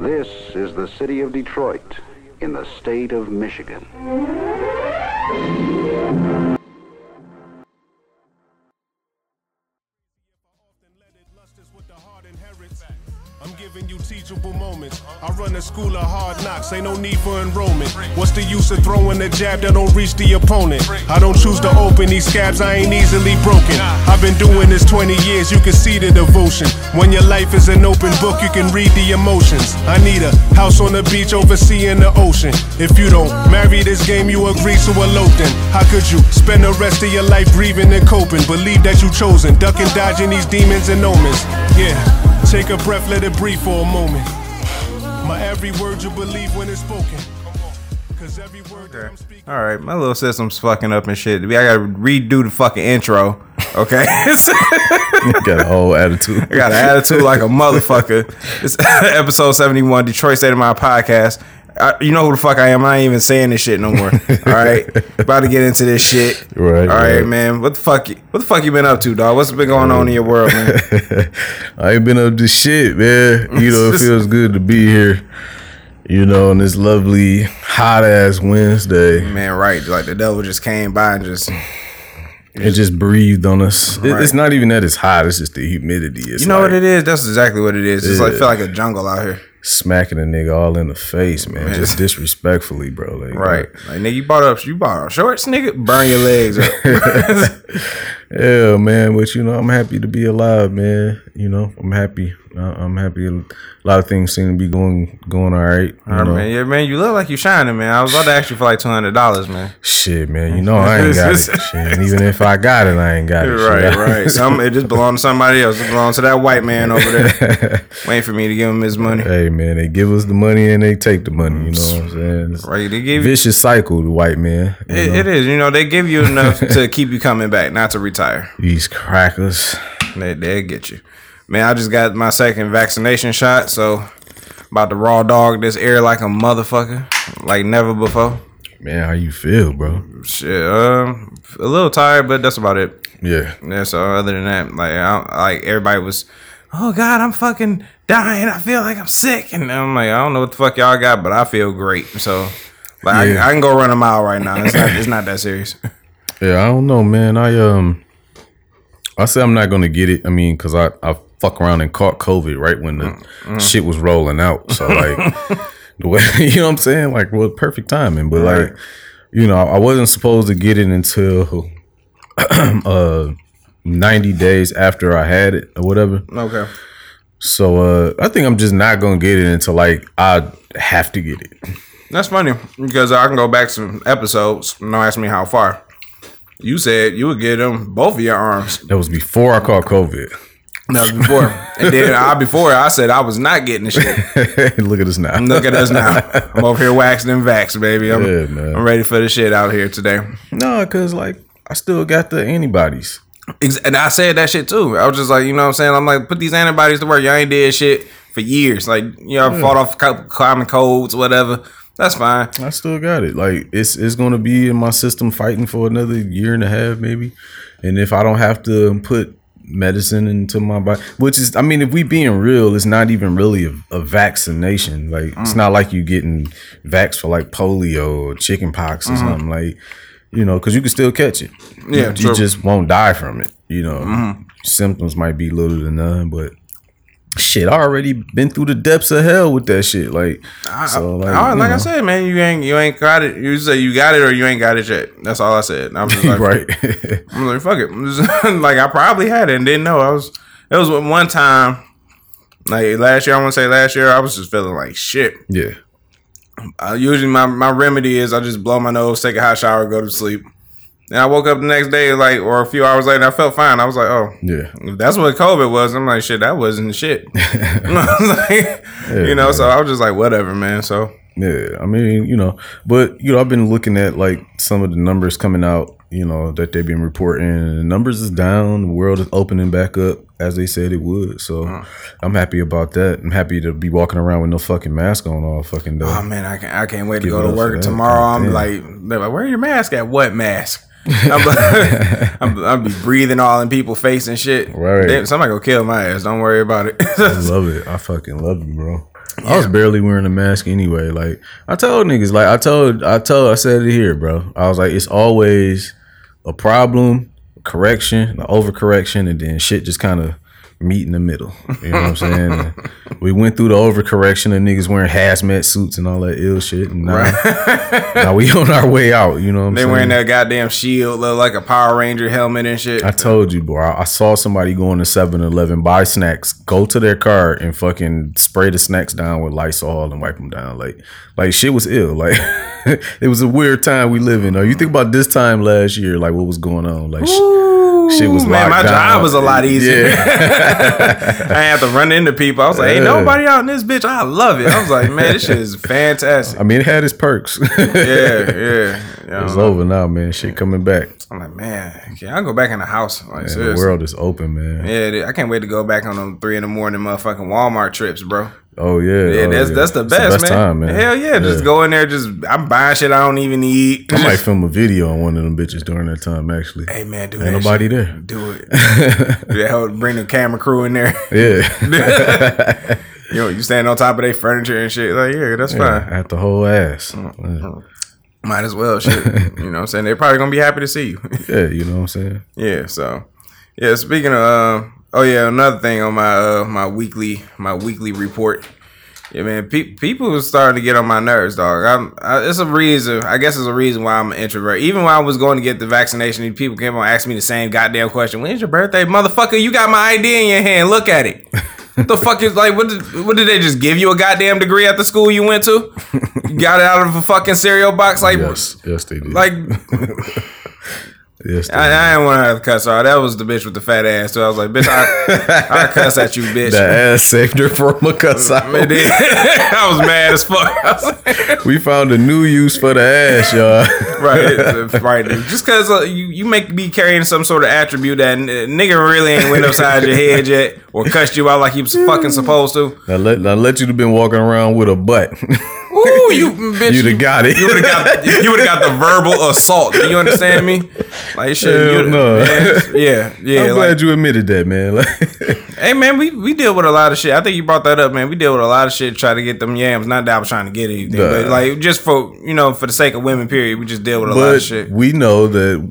This is the city of Detroit in the state of Michigan. School of hard knocks, ain't no need for enrollment. What's the use of throwing a jab that don't reach the opponent? I don't choose to open these scabs, I ain't easily broken. I've been doing this 20 years, you can see the devotion. When your life is an open book, you can read the emotions. I need a house on the beach overseeing the ocean. If you don't marry this game, you agree to elope then. How could you spend the rest of your life grieving and coping? Believe that you chosen, ducking, dodging these demons and omens. Yeah. Take a breath, let it breathe for a moment. My every word you believe when it's spoken. Cause every word that I'm speaking. All right, my little system's fucking up and shit. I gotta redo the fucking intro. Okay, I got a whole attitude. I got an attitude like a motherfucker. It's episode seventy one, Detroit State of Mind podcast. I, you know who the fuck I am. I ain't even saying this shit no more. All right, about to get into this shit. Right, All right, right. man. What the fuck? you- What the fuck you been up to, dog? What's been going on in your world, man? I ain't been up to shit, man. You know, it feels good to be here. You know, on this lovely hot ass Wednesday. man, right? Like the devil just came by and just. It just breathed on us. It- Right. it's not even that it's hot. It's just the humidity. It's You know like what it is? That's exactly what it is. It's like Yeah. feel like a jungle out here. Smacking a nigga all in the face, man. Just disrespectfully, bro. Like, Right. Like nigga, you bought up you bought up shorts, nigga. Burn your legs up. Yeah, man. But you know, I'm happy to be alive, man. You know, I'm happy. I- I'm happy. A lot of things seem to be going going all right. All right, know? man. Yeah, man, you look like you're shining, man. I was about to ask you for like two hundred dollars, man. Shit, man. You know I ain't got it. Shit, and even if I got it, I ain't got it. Right, Shit. right. Some it just belongs to somebody else. It belongs to that white man over there. Waiting for me to give him his money. Hey, man. They give us the money and they take the money. You know what I'm saying? It's Right. They give you vicious cycle, the white man. it, it is. You know, they give you enough to keep you coming back, not to retire. These crackers. They they get you. Man, I just got my second vaccination shot, so about to raw dog this air like a motherfucker. Like never before. Man, how you feel, bro? Shit, um, a little tired, but that's about it. Yeah. Yeah. So other than that, like, I, like everybody was, oh God, I'm fucking dying. I feel like I'm sick, and I'm like, I don't know what the fuck y'all got, but I feel great. So, like, I, I can go run a mile right now. It's not, it's not that serious. Yeah, I don't know, man. I um, I said I'm not gonna get it. I mean, cause I I fuck around and caught COVID right when the shit was rolling out. So like, the way you know what I'm saying, like, well, perfect timing. But like, you know, I wasn't supposed to get it until uh 90 days after I had it or whatever. Okay. So uh, I think I'm just not gonna get it until like I have to get it. That's funny because I can go back some episodes. and Don't ask me how far. You said you would get them both of your arms. That was before I caught COVID. That was before, and then I before I said I was not getting the shit. Look at us now. Look at us now. I'm over here waxing and vax, baby. I'm, Yeah. I'm ready for the shit out here today. No, cause like I still got the antibodies. And I said that shit too. I was just like, you know what I'm saying? I'm like, put these antibodies to work. Y'all ain't did shit for years. Like, you know, I fought off co- common colds, whatever. That's fine. I still got it. Like it's it's gonna be in my system fighting for another year and a half maybe. And if I don't have to put medicine into my body, which is I mean, if we being real, it's not even really a, a vaccination. Like it's mm. not like you getting vax for like polio or chicken pox or mm-hmm. something like. You know, because you can still catch it. Yeah, you, true. you just won't die from it. You know, mm-hmm. symptoms might be little to none, but shit, I already been through the depths of hell with that shit. Like, so like, you like I said, man, you ain't you ain't got it. You say you got it or you ain't got it yet. That's all I said. I'm just like, right. I'm like, fuck it. Like I probably had it and didn't know. I was. It was one time. Like last year, I want to say last year, I was just feeling like shit. yeah. Uh, usually, my, my remedy is I just blow my nose, take a hot shower, go to sleep. And I woke up the next day, like, or a few hours later, and I felt fine. I was like, oh, Yeah. if that's what COVID was. I'm like, shit, that wasn't shit. Like, you know, so I was just like, whatever, man. So, Yeah, I mean, you know, but you know, I've been looking at like some of the numbers coming out, you know, that they've been reporting. The numbers is down. The world is opening back up as they said it would. So I'm happy about that. I'm happy to be walking around with no fucking mask on all fucking day. oh man, I can't, I can't wait to go to work tomorrow. I'm Damn. like, they're like, where your mask at? What mask? I'm, I'm, I'll be breathing all in people's face and shit. Right. Damn, somebody go kill my ass. Don't worry about it. I love it. I fucking love you, bro. I was barely wearing a mask anyway. Like I told niggas, like I told, I told, I said it here, bro. I was like, it's always a problem, correction, an overcorrection, and then shit just kind of meet in the middle. You know what I'm saying? And we went through the overcorrection of niggas wearing hazmat suits and all that ill shit, and now, now we on our way out. You know what I'm saying? They saying? wearing that goddamn shield, like a Power Ranger helmet and shit. I told you, bro. I I saw somebody going to 7 Eleven, buy snacks, go to their car, and fucking spray the snacks down with Lysol and wipe them down. Like, like shit was ill. Like, it was a weird time we live in. Though. You think about this time last year, like what was going on? Like, sh- shit was Man, my locked job was a lot easier. Yeah. I had to run into people. I was like, ain't nobody out in this bitch. I love it. I was like, man, this shit is fantastic. I mean, it had its perks. Yeah, yeah. Yeah it's over now, man. Shit coming back. I'm like, man, can I go back in the house? Like, Man, the world is open, man. Yeah, dude, I can't wait to go back on them three in the morning motherfucking Walmart trips, bro. Oh yeah, Yeah, oh, that's yeah. that's the It's best, man. time, man. Hell yeah, just go in there. Just I'm buying shit I don't even need. I might film a video on one of them bitches during that time. Actually, hey man, do it. ain't nobody shit. there. Do it. yeah, help bring the camera crew in there. Yeah. You know, you stand on top of their furniture and shit. Like, yeah, that's fine. at the whole ass. Mm, mm. Might as well, shit. you know what I'm saying? They're probably gonna be happy to see you. Yeah, you know what I'm saying? yeah, so yeah, speaking of uh, oh yeah, another thing on my uh my weekly my weekly report. Yeah, man, pe- people are starting to get on my nerves, dog. I'm, I, it's a reason. I guess it's a reason why I'm an introvert. Even when I was going to get the vaccination, people came on and asked me the same goddamn question. When's your birthday, motherfucker? You got my ID in your hand. Look at it. What the fuck is like? What did, what did they just give you a goddamn degree at the school you went to? You got it out of a fucking cereal box, like, Yes, yes, they did. like yes, I. I didn't want to cuss her. That was the bitch with the fat ass. So I was like, bitch, I, I cuss at you, bitch. the ass saved her from a cuss out. I was mad as fuck. I We found a new use for the ass, y'all. right, right. Just because uh, you you make me carrying some sort of attribute that n- nigga really ain't went upside your head yet, or cussed you out like he was fucking supposed to. I let now let you have been walking around with a butt. Ooh, you bitch. You'd have got it. You would have got you would have got the verbal assault. Do you understand me? Like shit. No. man, yeah, yeah. I'm like- glad you admitted that, man. Like, Hey man, we, we deal with a lot of shit. I think you brought that up, man. We deal with a lot of shit to try to get them yams. Not that I was trying to get anything, but like just for you know, for the sake of women, period. We just deal with a lot of shit. we know that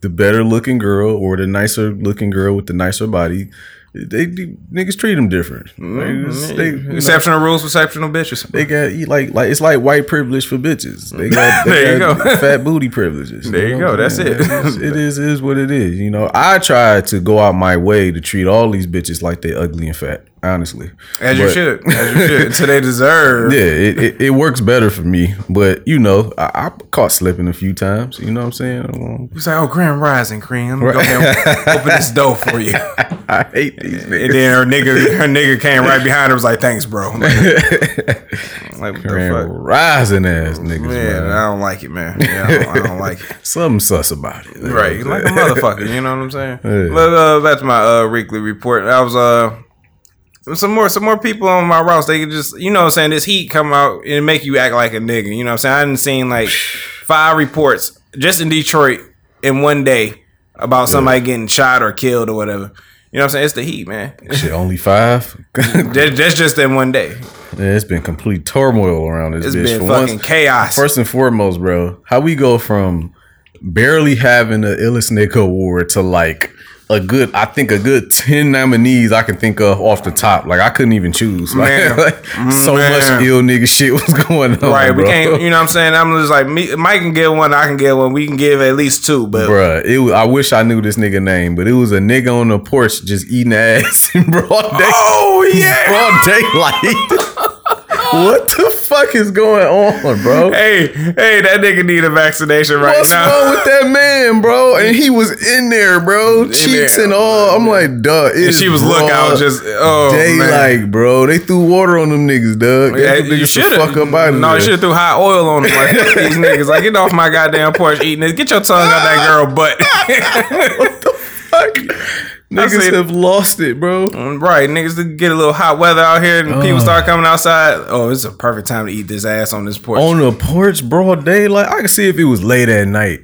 the better looking girl or the nicer looking girl with the nicer body, they, they niggas treat them different. Mm-hmm. Like, they, you know, Exceptional rules, for exceptional bitches. They got like like it's like white privilege for bitches. They got, they There you got go. fat booty privileges. There you know go. That's it. It is is what it is. You know, I try to go out my way to treat all these bitches like they ugly and fat. Honestly, As you should, as you should. Until they deserve. Yeah, it, it, it works better for me. But you know, I, I caught slipping a few times. You know what I'm saying? Um, You say, "Oh, Grand Rising, Cream. Let me go ahead and open this door for you." I hate these niggas. And then her nigga, her nigga came right behind her. Was like, "Thanks, bro." Like, like what the fuck? rising ass niggas, Man, man. I don't like it, man. Yeah, I, don't, I don't like it. Something sus about it. Right, like a motherfucker. You know what I'm saying? Yeah. But uh, to my uh, weekly report. I was uh some more some more people on my routes. They could just you know what I'm saying this heat come out and make you act like a nigga. You know what I'm saying? I didn't seen like five reports just in Detroit in one day about somebody getting shot or killed or whatever. You know what I'm saying? It's the heat, man. Shit, only five. That- That's just in one day. Yeah, it's been complete turmoil around this It's bitch. been For fucking once- chaos. First and foremost, bro, how we go from barely having the illest nigga award to like a good, I think a good ten nominees I can think of off the top. Like I couldn't even choose. Like, Man. like, mm-hmm. so Man. much ill nigga shit was going on. Right, we bro. can't. You know what I'm saying? I'm just like me. Mike can get one. I can get one. We can give at least two. But Bruh, it was, I wish I knew this nigga name, but it was a nigga on the porch just eating ass in broad day. oh yeah. broad daylight. What the fuck is going on, bro? Hey, hey, that nigga need a vaccination right What's now. What's wrong with that man, bro? And he was in there, bro, cheeks there. and all. I'm like, duh. And she was lookout, just oh daylight, man. bro. They threw water on them niggas. Yeah, They threw you should fuck up out No, you should threw hot oil on them. Like these niggas, like get off my goddamn porch eating this. Get your tongue out that girl butt. What the fuck. Niggas said- have lost it, bro. Mm, right, niggas to get a little hot weather out here and people uh. start coming outside. Oh, it's a perfect time to eat this ass on this porch. On the porch, broad daylight. I can see if it was late at night.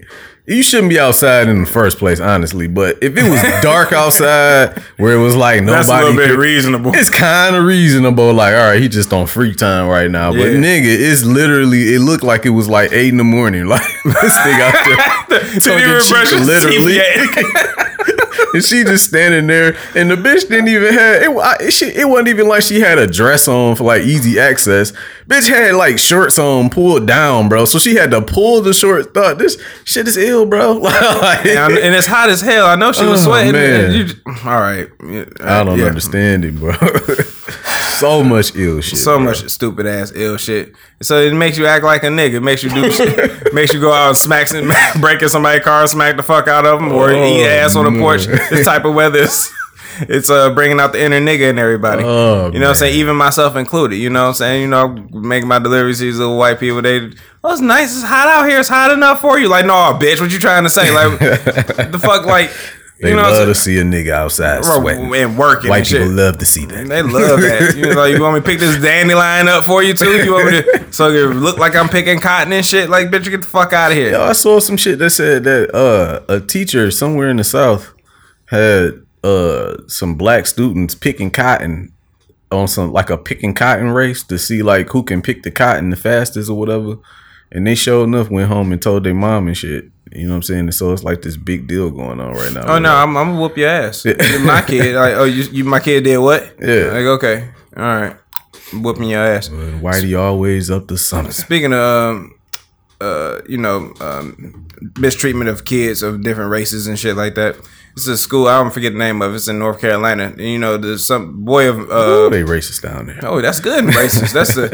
you shouldn't be outside in the first place, honestly. But if it was dark outside, where it was like nobody, That's a little bit could- reasonable. It's kind of reasonable. Like, all right, he just on freak time right now. But nigga, it's literally. It looked like it was like eight in the morning. Like this nigga out there, Did talking you shit, refresh your literally. And she just standing there, and the bitch didn't even have it. I- she, it wasn't even like she had a dress on for like easy access. Bitch had like shorts on pulled down, bro. So she had to pull the shorts. Thought this shit is ill, bro. Like, and, and it's hot as hell. I know she was Oh, sweating. man. you- all right. I don't Yeah. understand it, bro. so much ill shit. So bro. much stupid ass ill shit. So it makes you act like a nigga. It makes you do shit. makes you go out and smack some, breaking somebody's car, smack the fuck out of them, or eat Oh, ass on the man. porch. This type of weather is. It's uh bringing out the inner nigga in everybody. Oh, you know what I'm saying? Even myself included. You know what I'm saying? You know, making my deliveries, these little white people, they, oh, it's nice. It's hot out here. It's hot enough for you. Like, no, bitch, what you trying to say? Like, the fuck, like, They you know love to see a nigga outside sweating. and working White and shit. people love to see that. They love that. You know, like, you want me to pick this dandelion up for you too? You want me to so it look like I'm picking cotton and shit? Like, bitch, you get the fuck out of here. Yo, I saw some shit that said that uh, a teacher somewhere in the South had uh, some black students picking cotton on some like a picking cotton race to see like who can pick the cotton the fastest or whatever. And they sure enough went home and told their mom and shit. You know what I'm saying? And so it's like this big deal going on right now. Oh no, I'm, I'm gonna whoop your ass. My kid, like, oh, you, you, my kid did what? Yeah. Like, okay, all right, I'm whooping your ass. And Whitey always up to something. Speaking of, um, uh, you know, um, mistreatment of kids of different races and shit like that. It's a school. I don't forget the name of. it. It's in North Carolina. And, you know, there's some boy of. Uh, Oh, they racist down there. Oh, that's good racist. That's the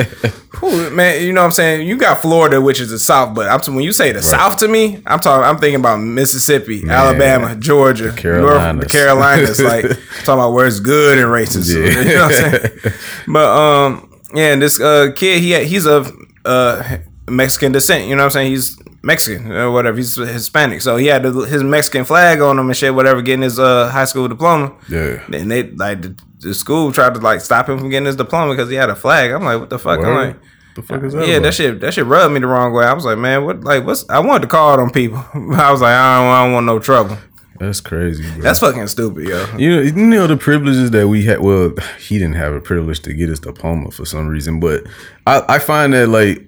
whew, man. You know what I'm saying? You got Florida, which is the South, but I'm t- when you say the South to me, I'm talking. I'm thinking about Mississippi, Alabama, Georgia, North, the Carolinas. Carolinas. like talking about where it's good and racist. Yeah. You know what I'm saying? But um, yeah, and this uh kid, he he's of uh Mexican descent. You know what I'm saying? He's Mexican or whatever. He's Hispanic, so he had his Mexican flag on him and shit. Whatever, getting his uh high school diploma. Yeah. And they like the, the school tried to like stop him from getting his diploma because he had a flag. I'm like, what the fuck? I'm like, The fuck is that? yeah, about? that shit that shit rubbed me the wrong way. I was like, man, what like what's I wanted to call it on people. I was like, I don't, I don't want no trouble. That's crazy, bro. That's fucking stupid, yo. You know, you know the privileges that we had. Well, he didn't have a privilege to get his diploma for some reason, but I, I find that like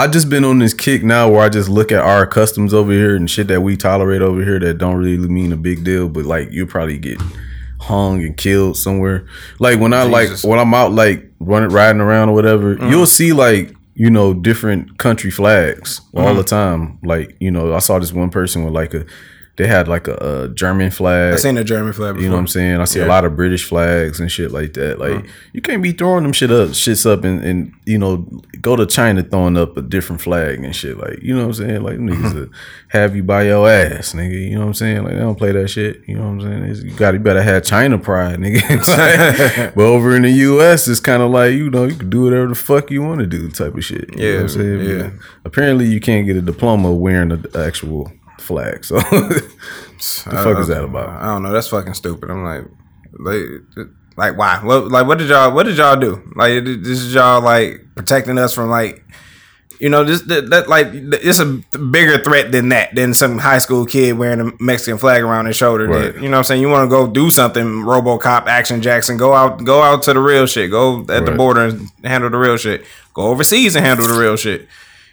I just been on this kick now where I just look at our customs over here and shit that we tolerate over here that don't really mean a big deal, but like you probably get hung and killed somewhere. Like when I Jesus. like when I'm out like running riding around or whatever, mm-hmm. you'll see like you know different country flags all mm-hmm. the time. Like you know, I saw this one person with like a they had like a, a German flag. I seen a German flag before. You know what I'm saying? I see Yeah. a lot of British flags and shit like that. Like uh-huh. you can't be throwing them shit up, shits up, and, and you know go to China throwing up a different flag and shit. Like you know what I'm saying? Like niggas uh-huh. that have you by your ass, nigga. You know what I'm saying? Like they don't play that shit. You know what I'm saying? It's- you got you better have China pride, nigga. but over in the U.S., it's kind of like you know you can do whatever the fuck you want to do, type of shit. You know what I'm Yeah, saying? yeah. But apparently, you can't get a diploma wearing the actual flag. So the fuck is that about? I don't know. That's fucking stupid. I'm like, like, like why? What, like, what did y'all? What did y'all do? Like, this is y'all like protecting us from like, you know, this that, that like it's a bigger threat than that than some high school kid wearing a Mexican flag around his shoulder. Right. That, you know what I'm saying? You want to go do something? RoboCop, Action Jackson, go out, go out to the real shit. Go at the border and handle the real shit. Go overseas and handle the real shit.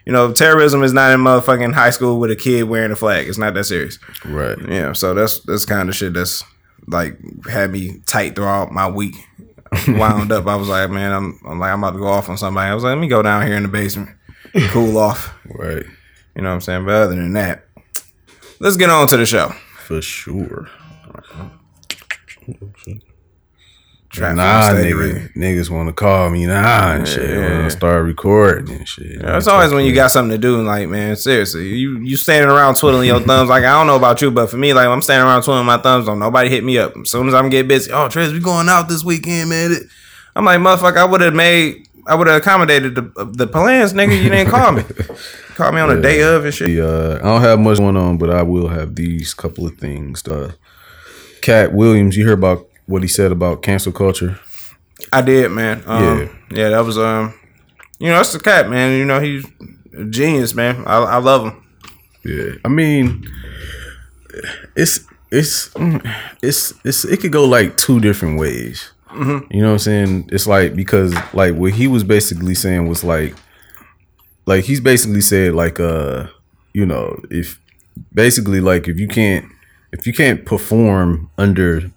You know, terrorism is not in motherfucking high school with a kid wearing a flag. It's not that serious. Right. Yeah, so that's that's kind of shit that's like had me tight throughout my week. Wound up, I was like, man, I'm, I'm like, I'm about to go off on somebody. I was like, let me go down here in the basement, cool off. Right. You know what I'm saying? But other than that, let's get on to the show. For sure. Trap Nah, nigga, niggas want to call me nah and shit. Yeah. Wanna start recording and shit. Yeah, It's always when you got something to do, like man, seriously, you you standing around twiddling your thumbs. Like I don't know about you, but for me, like I'm standing around twiddling my thumbs. Don't nobody hit me up. As soon as I'm get busy, oh Trez, we going out this weekend, man. I'm like, motherfucker, I would have made, I would have accommodated the the plans, nigga. You didn't call me, call me on the day of and shit. Uh, I don't have much going on, but I will have these couple of things. Uh, Katt Williams, you hear about what he said about cancel culture? I did, man. Um, Yeah. yeah, that was um, you know, that's the cat, man. You know, he's a genius, man. I, I love him. Yeah, I mean, it's it's it's it's it could go like two different ways. Mm-hmm. You know what I'm saying? It's like because like what he was basically saying was like, like he's basically said like uh you know if basically like if you can't if you can't perform under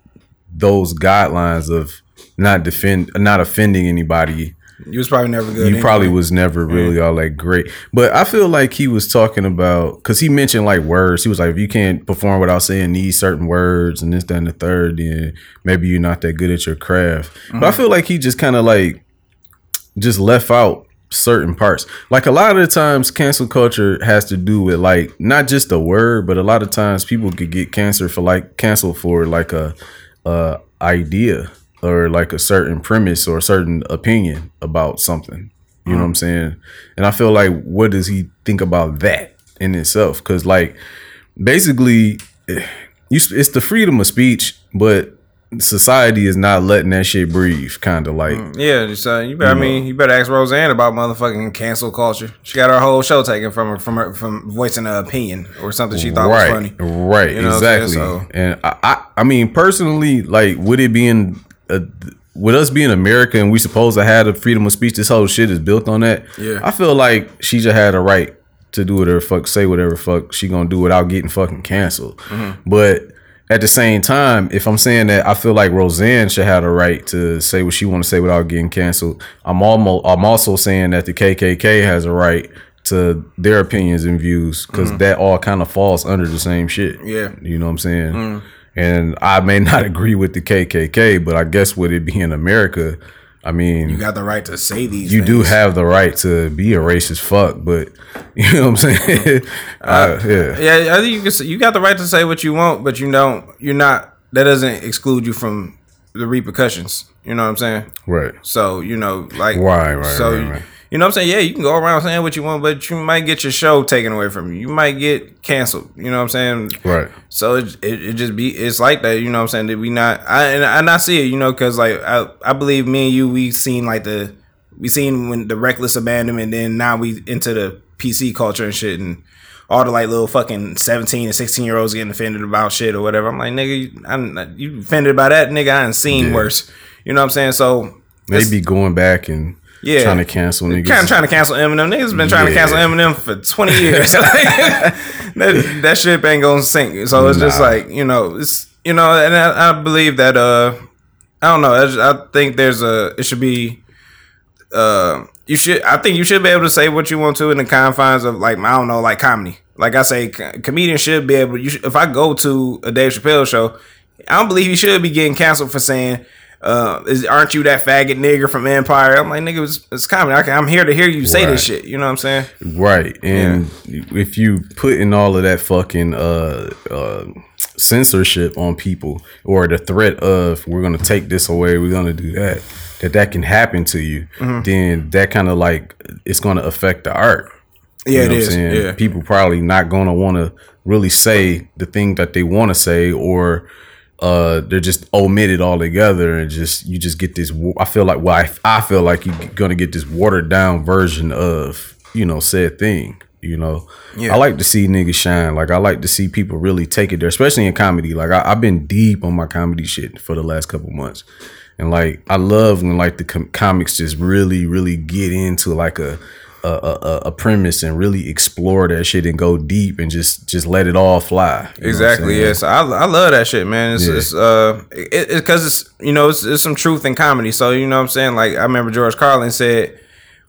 those guidelines of not defend not offending anybody You was probably never good. you anyway. probably was never really all that great. But I feel like he was talking about because he mentioned like words. He was like, if you can't perform without saying these certain words and this, that, and the third, then maybe you're not that good at your craft. But I mm-hmm. feel like he just kind of like just left out certain parts. Like a lot of the times, cancel culture has to do with like not just a word, but a lot of times people could get cancer for like canceled for like a, a idea or like a certain premise or a certain opinion about something. You know what I'm saying? And I feel like what does he think about that in itself? Because like basically, eh, you, it's the freedom of speech, but society is not letting that shit breathe. Kind of like Yeah, just, uh, you better. I mean, you better ask Roseanne about motherfucking cancel culture. She got her whole show taken from her from her from voicing an opinion or something she thought right, was funny. Right, You know exactly. So- And I, I, I mean, personally, like, would it be in, a, with us being America and we supposed to have the freedom of speech, this whole shit is built on that. Yeah. I feel like she just had a right to do whatever fuck, say whatever fuck she gonna do without getting fucking canceled. Mm-hmm. But at the same time, if I'm saying that, I feel like Roseanne should have the right to say what she want to say without getting canceled. I'm almost, I'm also saying that the KKK has a right to their opinions and views because mm. that all kind of falls under the same shit. Yeah. you know what I'm saying. Mm. And I may not agree with the KKK, but I guess with it being America, I mean, You got the right to say these. you do have the right to be a racist fuck, but you know what I'm saying? uh, yeah. Yeah, I think you can. say- You got the right to say what you want, but you don't. You're not. That doesn't exclude you from the repercussions. You know what I'm saying? Right. So you know, like Right, right, So right, right. You know what I'm saying? Yeah, you can go around saying what you want, but you might get your show taken away from you. You might get canceled. You know what I'm saying? Right. So it, it, it just be it's like that, you know what I'm saying? That we not I and, and I see it, you know, cuz like I, I believe me and you we seen like the we seen when the reckless abandonment then now we into the PC culture and shit and all the like little fucking 17 and 16 year olds getting offended about shit or whatever. I'm like, nigga, you, I'm, you offended by that, nigga. I ain't seen Yeah. worse. You know what I'm saying? So They be going back and Yeah. trying to cancel niggas. kind of trying to cancel Eminem. Niggas been trying to cancel Eminem for 20 years. that, that shit ain't gonna sink. So it's just like, you know, it's, you know, and I, I believe that, uh, I don't know. I, just- I think there's a, it should be, uh, you should, I think you should be able to say what you want to in the confines of like, I don't know, like comedy. Like I say, comedians should be able, you should, if I go to a Dave Chappelle show, I don't believe he should be getting canceled for saying, uh, is, aren't you that faggot nigger from Empire? I'm like, nigga, it's, it's comedy. I I'm here to hear you say this shit. You know what I'm saying? Right. And if you put in all of that fucking uh uh censorship on people or the threat of we're gonna take this away, we're gonna do that, that that can happen to you, Mm-hmm. then that kind of like it's gonna affect the art. Yeah, it what I'm is. Yeah. People probably not gonna wanna really say the thing that they wanna say or uh they're just omitted altogether and just you just get this i feel like well I, I feel like you're gonna get this watered down version of you know said thing you know? Yeah. i like to see niggas shine. Like i like to see people really take it there especially in comedy. Like I, i've been deep on my comedy shit for the last couple months. And like i love when like the com- comics just really really get into like a a, a, a premise and really explore that shit and go deep and just just let it all fly you know what I'm Exactly. Yes, I, I love that shit, man. It's, Yeah. it's uh, it, it's because it's you know it's, it's some truth in comedy. So you know what I'm saying. Like I remember George Carlin said,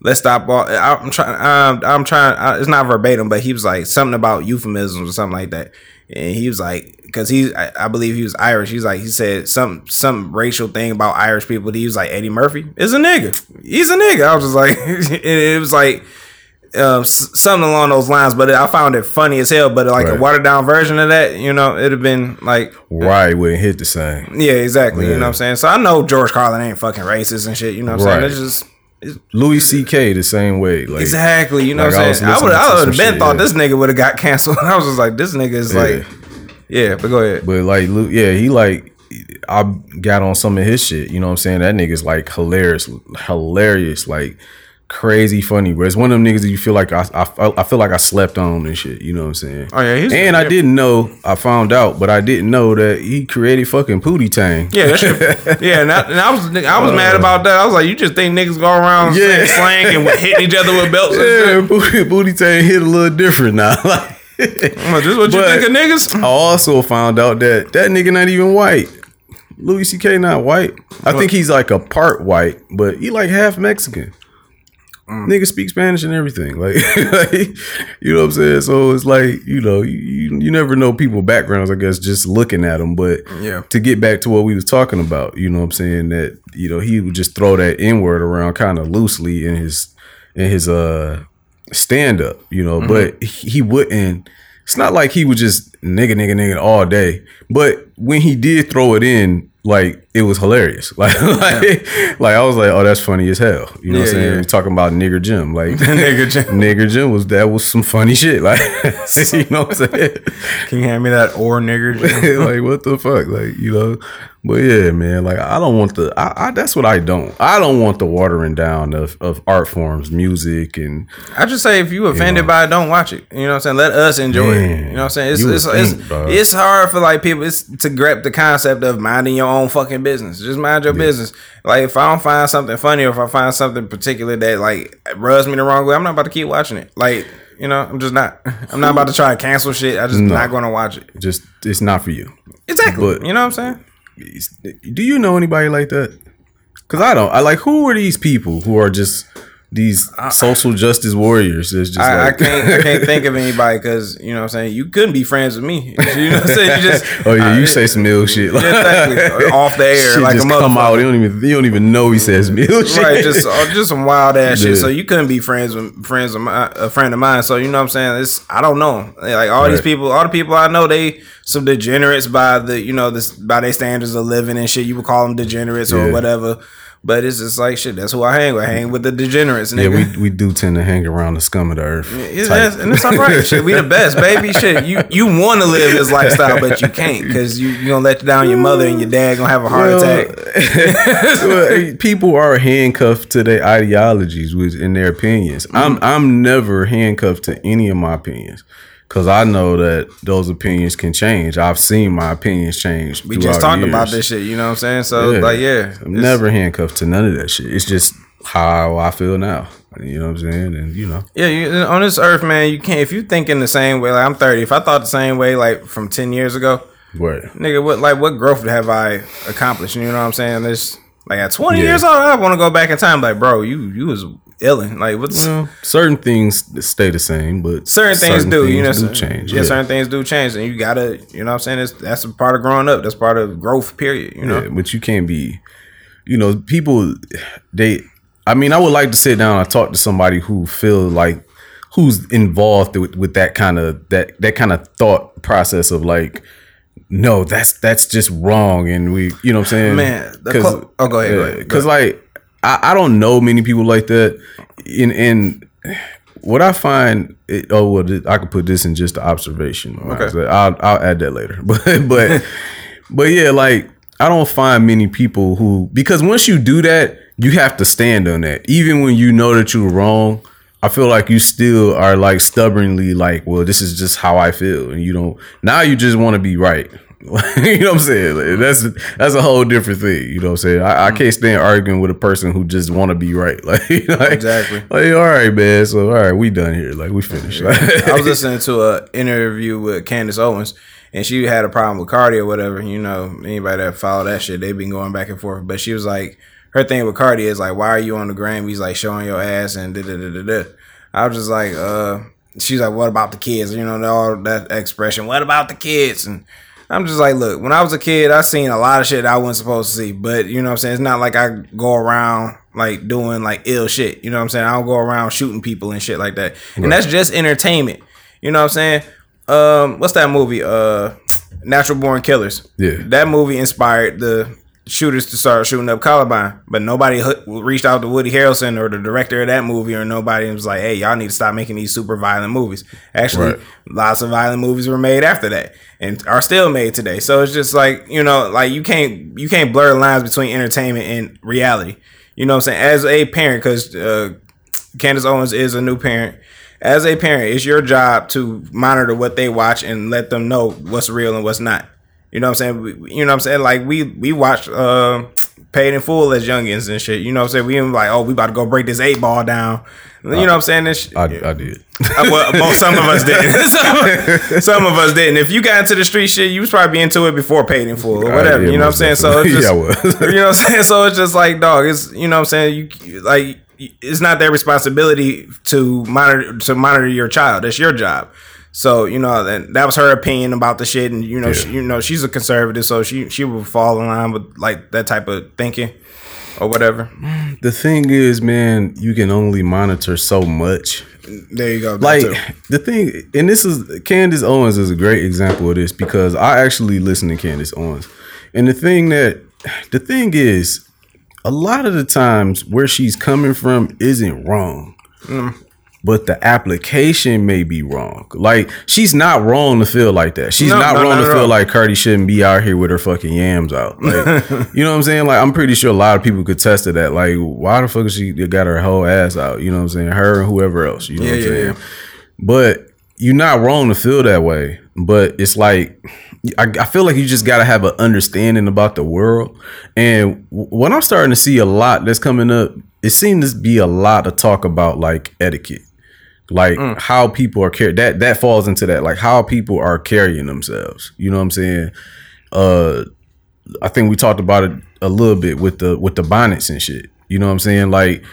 "Let's stop all." I'm trying. I'm, I'm trying. I, it's not verbatim, but he was like something about euphemisms or something like that. And he was like, because he, I, I believe he was Irish. He's like, he said some some racial thing about Irish people. He was like, Eddie Murphy is a nigga. He's a nigga. I was just like, it, it was like uh, something along those lines. But I found it funny as hell. But like a watered down version of that, you know, it'd have been like, right wouldn't hit the same yeah, exactly. You know what I'm saying? So I know George Carlin ain't fucking racist and shit. You know what I'm Right. saying? It's just Louis C.K. the same way. Like exactly. You know Like, what I I'm saying? I would I would have been shit, thought yeah. this nigga would have got canceled. I was just like, this nigga is Yeah. like, yeah. But go ahead. But like, yeah, he like, I got on some of his shit. You know what I'm saying? That nigga's like hilarious, hilarious, like crazy funny, bro. It's one of them niggas that you feel like I, I, I feel like I slept on and shit. You know what I'm saying? Oh, yeah, he's- and I didn't know. I found out, but I didn't know that he created fucking Pootie Tang. Yeah, shit, yeah, and I, and I was I was mad uh, about that. I was like, you just think niggas go around Yeah. saying slang and hitting each other with belts? Yeah? Booty, Booty Tang hit a little different now. Like, I'm like, this what you think of niggas? I also found out that that nigga not even white. Louis C.K. not white. I think he's like a part white, but he like half Mexican. Mm. Nigga speak Spanish and everything. Like, like, you know what I'm saying? So it's like, you know, you, you never know people backgrounds, I guess, just looking at them. But Yeah. to get back to what we was talking about, you know what I'm saying? That, you know, he would just throw that N word around kind of loosely in his in his uh stand up, you know, but he he wouldn't it's not like he would just nigga nigga nigga all day. But when he did throw it in, like it was hilarious. Like like, like I was like, oh, that's funny as hell. You know what I'm saying? yeah. Talking about nigger Jim. Like Nigger Jim. nigger Jim was that was some funny shit. Like you know what I'm saying? Can you hand me that or nigger? like what the fuck? Like, you know. But yeah, man, like I don't want the I, I that's what I don't. I don't want the watering down of, of art forms, music and I just say if you offended know. by it, don't watch it. You know what I'm saying? Let us enjoy it. You know what I'm saying? It's it's, it's, think, dog. it's hard for like people it's to grab the concept of minding your own fucking business. Just mind your business. Like if I don't find something funny or if I find something particular that like rubs me the wrong way, I'm not about to keep watching it. Like you know, I'm just not. I'm not about to try to cancel shit. I just No. not going to watch it. just it's not for you. Exactly. But- you know what I'm saying? Do you know anybody like that? Cause I don't. I like who are these people who are just these social justice warriors? It's just I, like I can't I can't think of anybody because you know what I'm saying you couldn't be friends with me. You know what I'm saying? You just oh yeah, you I- say some ill shit. Like, exactly. Off the air, like a come out. You don't even you don't even know he says ill shit. right, just uh, just some wild ass Yeah. shit. So you couldn't be friends with friends of my, a friend of mine. So you know what I'm saying? It's I don't know. Like all these people, all the people I know, they some degenerates by the you know this by their standards of living and shit. You would call them degenerates or whatever. But it's just like shit. That's who I hang with. I hang with the degenerates. yeah, Nigga. we we do tend to hang around the scum of the earth. That's- and it's all right. Shit, we the best, baby. Shit, you you want to live this lifestyle, but you can't because you you gonna let down your mother and your dad gonna have a heart Well, attack. well, people are handcuffed to their ideologies which in their opinions. Mm-hmm. I'm I'm never handcuffed to any of my opinions because I know that those opinions can change. I've seen my opinions change. We just talked about this shit. You know what I'm saying? So Yeah. like, yeah, I'm never handcuffed to none of that shit. It's just how I feel now. You know what I'm saying? And you know, Yeah, you, on this earth, man, you can't. If you thinking the same way, like I'm 30. If I thought the same way, like from 10 years ago, what? nigga, what like what growth have I accomplished? You know what I'm saying? This like at 20 Yeah. years old, I want to go back in time. Like, bro, you you was illin. Like, what's Well, certain things stay the same, but certain things do. you know, do certain- change. Yeah, certain things do change, and you gotta, you know, what I'm saying it's, that's a part of growing up. That's part of growth. Period. You know. Yeah, but you can't be, you know, people. They, I mean, I would like to sit down and talk to somebody who feel like who's involved with, with that kind of that that kind of thought process of like, no, that's that's just wrong, and we, you know, what I'm saying, Man, the clo- oh, go ahead, go ahead, go because like I, I don't know many people like that, And in. What I find, it, oh well, I could put this in just the observation. Okay. I'll I'll add that later. But but but yeah, like I don't find many people who because once you do that, you have to stand on that. Even when you know that you're wrong, I feel like you still are like stubbornly like, well, this is just how I feel, and you don't. Now you just want to be right. you know what I'm saying? Like, that's that's a whole different thing. You know what I'm saying? I, I can't stand arguing with a person who just want to be right. Like, like Exactly. Like, all right, man. So all right, we done here. Like, we finished. I was listening to a interview with Candace Owens, and she had a problem with Cardi or whatever. You know, anybody that follow that shit, they've been going back and forth. But she was like, her thing with Cardi is like, why are you on the Grammys like showing your ass and da da da da da. I was just like, uh, she's like, what about the kids? You know, all that expression. What about the kids? And I'm just like, look, when I was a kid, I seen a lot of shit I wasn't supposed to see. But you know what I'm saying? It's not like I go around like doing like ill shit. You know what I'm saying? I don't go around shooting people and shit like that. And that's just entertainment. You know what I'm saying? Um, what's that movie? Uh Natural Born Killers. Yeah. That movie inspired the shooters to start shooting up Columbine, but nobody reached out to Woody Harrelson or the director of that movie or nobody was like, "Hey, y'all need to stop making these super violent movies." Actually, Right. lots of violent movies were made after that and are still made today. So it's just like, you know, like you can't you can't blur lines between entertainment and reality. You know what I'm saying? As a parent cuz uh Candace Owens is a new parent. As a parent, it's your job to monitor what they watch and let them know what's real and what's not. You know what I'm saying? We- You know what I'm saying? Like we we watch uh, Paid in Full as youngins and shit. You know what I'm saying? We even like, oh, we about to go break this eight ball down. You know what I'm saying? This. I, I did. Uh, well, most, some of us didn't. some, some of us didn't. If you got into the street shit, you was probably into it before paid in full or whatever. you know what I'm saying? So it's just. Yeah, was. you know what I'm saying? So it's just like, dog. It's you know what I'm saying. You like, it's not their responsibility to monitor to monitor your child. That's your job. So you know that that was her opinion about the shit, and you know, she, you know, she's a conservative, so she she would fall in line with like that type of thinking or whatever. The thing is, man, you can only monitor so much. There you go. Like too. the thing, and this is Candace Owens is a great example of this because I actually listen to Candace Owens, and the thing that the thing is, a lot of the times where she's coming from isn't wrong. Mm. But the application may be wrong. Like she's not wrong to feel like that. She's No, not no, wrong to feel like Cardi shouldn't be out here with her fucking yams out. Like, you know what I'm saying? Like I'm pretty sure a lot of people could test to that. Like, why the fuck is she got her whole ass out? You know what I'm saying? Her and whoever else. You know Yeah, what I'm yeah, saying? yeah. But you're not wrong to feel that way. But it's like I, I feel like you just gotta have an understanding about the world. And what I'm starting to see a lot that's coming up, it seems to be a lot of talk about like etiquette. Like Mm. how people are car- that that falls into that. Like how people are carrying themselves. You know what I'm saying? Uh I think we talked about it a little bit with the with the bonnets and shit. You know what I'm saying? Like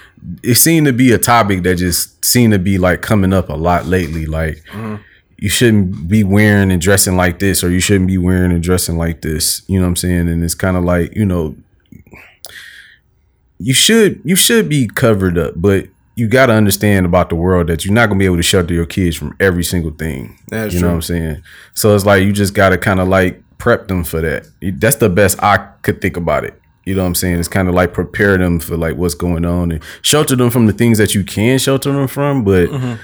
it seemed to be a topic that just seemed to be like coming up a lot lately. Like you shouldn't be wearing and dressing like this, or you shouldn't be wearing and dressing like this. You know what I'm saying? And it's kind of like you know, you should you should be covered up, but you got to understand about the world that you're not gonna be able to shelter your kids from every single thing. That's you know what I'm saying? So it's like you just got to kind of like prep them for that. That's the best I could think about it. You know what I'm saying? It's kind of like prepare them for like what's going on and shelter them from the things that you can shelter them from. But mm-hmm.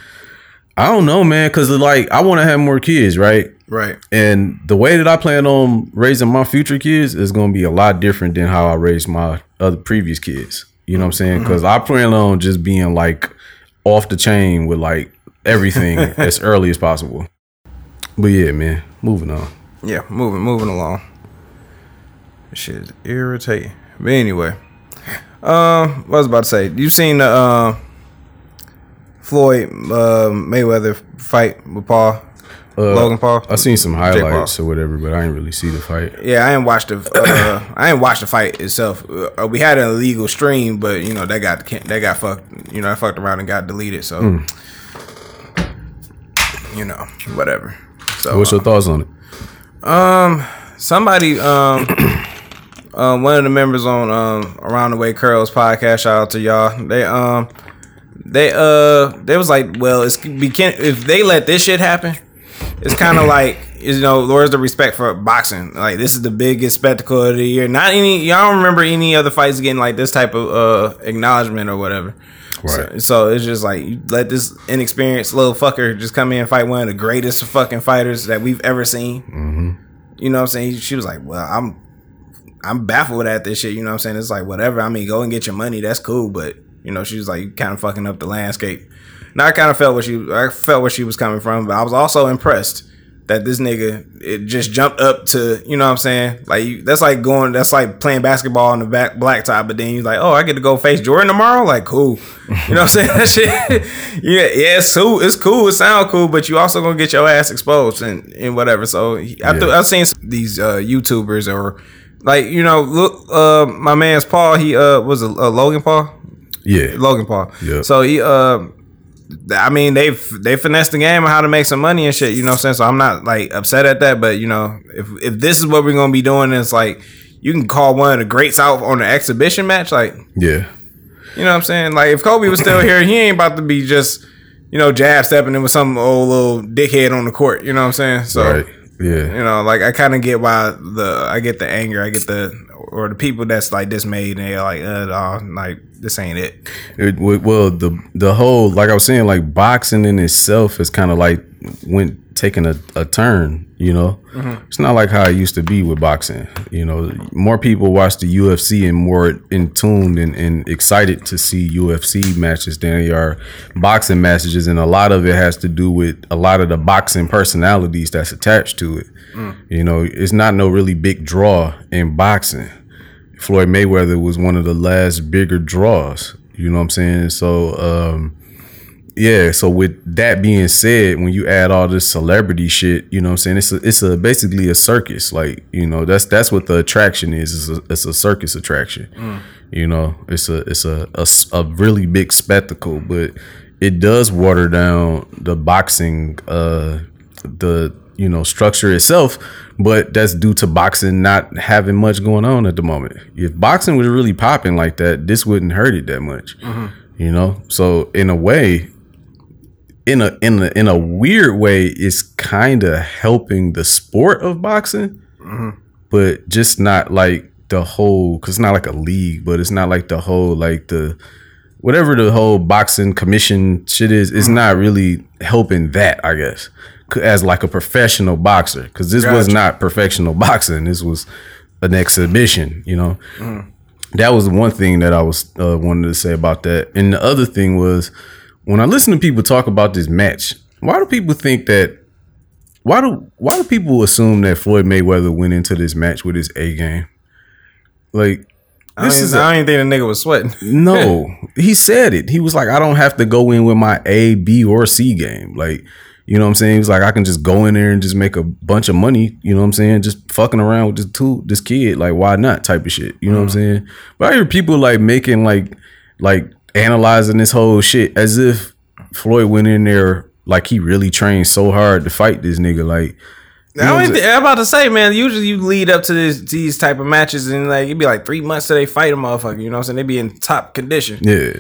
I don't know, man, because like I want to have more kids, right? right. And the way that I plan on raising my future kids is going to be a lot different than how I raised my other previous kids. You know what I'm saying? Because I plan on just being like off the chain with like everything as early as possible. But yeah, man, moving on. Yeah, moving moving along. This Shit is irritating. But anyway, um, what I was about to say, you seen the uh, Floyd uh, Mayweather fight with Paul, Logan Paul? I seen some highlights or whatever, but I didn't really see the fight. Yeah, I didn't watch the uh, I didn't watch the fight itself. Uh, we had an illegal stream, but you know that got that got fucked. You know, I fucked around and got deleted. So, Hmm. you know, whatever. So, What's your thoughts on it? Um, somebody um um one of the members on um around the way curls podcast shout out to y'all they um they uh they was like well it's be can if they let this shit happen it's kind of like you know where's the respect for boxing like this is the biggest spectacle of the year not any y'all don't remember any other fights getting like this type of uh acknowledgement or whatever so, Right. so it's just like you let this inexperienced little fucker just come in and fight one of the greatest fucking fighters that we've ever seen you know what I'm saying? She was like, Well, I'm I'm baffled at this shit, you know what I'm saying? It's like whatever. I mean, go and get your money, that's cool, but you know, she was like you kind of fucking up the landscape. Now I kind of felt what she I felt where she was coming from, but I was also impressed that this nigga it just jumped up to, you know what I'm saying? Like you, that's like going that's like playing basketball on the back blacktop, but then he's like, Oh, I get to go face Jordan tomorrow? Like cool. You know what I'm saying? That shit yeah, yeah, it's cool, it's cool, it sound cool, but you also gonna get your ass exposed and, and whatever. So I th- Yeah. I've seen these uh YouTubers or like you know, look, uh, my man's Paul. He uh was a uh, Logan Paul. Yeah. Logan Paul. Yeah. So he uh, I mean they've they finessed the game on how to make some money and shit. You know what I'm saying? So I'm not like upset at that, but you know if if this is what we're gonna be doing, it's like you can call one of the greats out on an exhibition match, like Yeah. you know what I'm saying? Like if Kobe was still here, he ain't about to be just you know jab stepping in with some old little dickhead on the court. You know what I'm saying? So Right. Yeah. you know, like I kind of get why the I get the anger, I get the or the people that's like dismayed and they're like, uh, like this ain't it. It, well, the the whole like I was saying, like boxing in itself is kind of like went taking a, a turn. You know, Mm-hmm. it's not like how it used to be with boxing. You know, more people watch the UFC and more in tuned and, and excited to see UFC matches than they are boxing matches, and a lot of it has to do with a lot of the boxing personalities that's attached to it. Mm. You know, it's not no really big draw in boxing. Floyd Mayweather was one of the last bigger draws. You know what I'm saying? So, um, yeah. So with that being said, when you add all this celebrity shit, you know what I'm saying? It's a, it's a basically a circus. Like you know, that's that's what the attraction is. It's a, it's a circus attraction. You know, it's a it's a, a a really big spectacle, but it does water down the boxing, uh, the you know structure itself. But that's due to boxing not having much going on at the moment. If boxing was really popping like that, this wouldn't hurt it that much. Mm-hmm. You know, so in a way, in a in a in a weird way, it's kind of helping the sport of boxing, mm-hmm. but just not like the whole. Cause it's not like a league, but it's not like the whole like the whatever the whole boxing commission shit is. It's not really helping that, I guess, as like a professional boxer. Cause this was not professional boxing. This was an exhibition. You know that was one thing that I was uh, wanted to say about that. And the other thing was when I listen to people talk about this match, why do people think that? Why do why do people assume that Floyd Mayweather went into this match with his A game? Like I this is a- I don't think the nigga was sweating. no, he said it. He was like, I don't have to go in with my A, B, or C game. Like, you know what I'm saying? He was like, I can just go in there and just make a bunch of money. You know what I'm saying? Just fucking around with this two, this kid. Like, why not? Type of shit. You know what I'm mm-hmm. saying? But I hear people like making like, like analyzing this whole shit as if Floyd went in there like he really trained so hard to fight this nigga. Like, I what don't I'm think, I'm about to say, man. Usually, you lead up to this, these type of matches, and like it'd be like three months till they fight a motherfucker. You know what I'm saying? They'd be in top condition. yeah.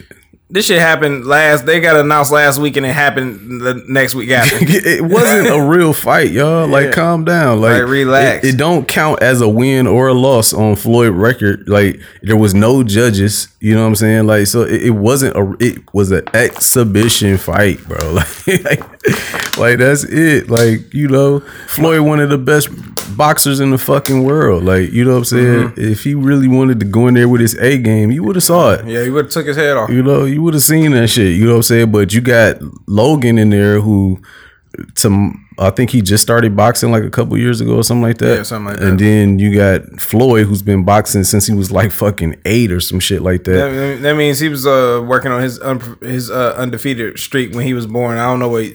This shit happened last. They got announced last week, and it happened the next week after. it wasn't a real fight, y'all. Like, Yeah. calm down. Like, Like, relax. It, it don't count as a win or a loss on Floyd record. Like, there was no judges. You know what I'm saying? Like, so it, it wasn't a. It was an exhibition fight, bro. Like, like, like, that's it. Like, you know, Floyd one of the best boxers in the fucking world. Like, you know what I'm saying? Mm-hmm. If he really wanted to go in there with his A game, you would have saw it. yeah, he would have took his head off. You know, you would have seen that shit. You know what I'm saying? But you got Logan in there who, to I think he just started boxing like a couple years ago or something like that. Yeah, something like that. And then you got Floyd who's been boxing since he was like fucking eight or some shit like that. That, that means he was uh, working on his un- his uh, undefeated streak when he was born. I don't know what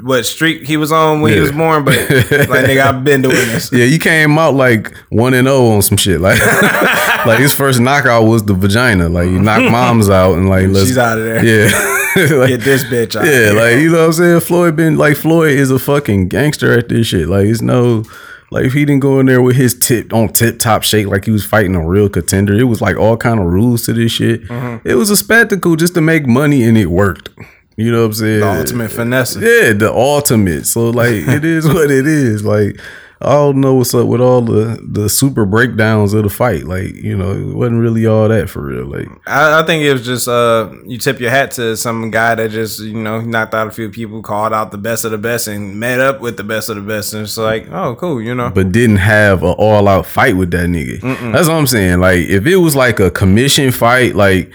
what streak he was on when he was born, but like nigga, I've been doing this. Yeah, he came out like one and zero on some shit. Like, like his first knockout was the vagina. Like, he knocked moms out and like let's, She's out of there. Yeah, Like, Get this bitch out. Yeah, like you know what I'm saying. Floyd been like Floyd is a fucking gangster at this shit. Like it's no like if he didn't go in there with his tip on tip top shape like he was fighting a real contender. It was like all kind of rules to this shit. Mm-hmm. It was a spectacle just to make money and it worked. You know what I'm saying? the ultimate finesse. Yeah, the ultimate. So like it is what it is. Like I don't know what's up with all the the super breakdowns of the fight. Like you know, it wasn't really all that for real. Like I, I think it was just uh, you tip your hat to some guy that just you know knocked out a few people, called out the best of the best, and met up with the best of the best, and it's like, oh, cool, you know. but didn't have an all out fight with that nigga. That's what I'm saying. Like if it was like a commission fight, like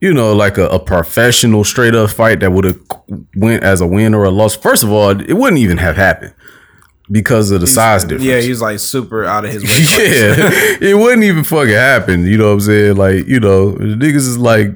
you know, like a, a professional straight up fight that would have went as a win or a loss. First of all, it wouldn't even have happened because of the size difference. yeah, he's like super out of his weight. class. yeah, it wouldn't even fucking happen. You know what I'm saying? Like, you know, the niggas is like,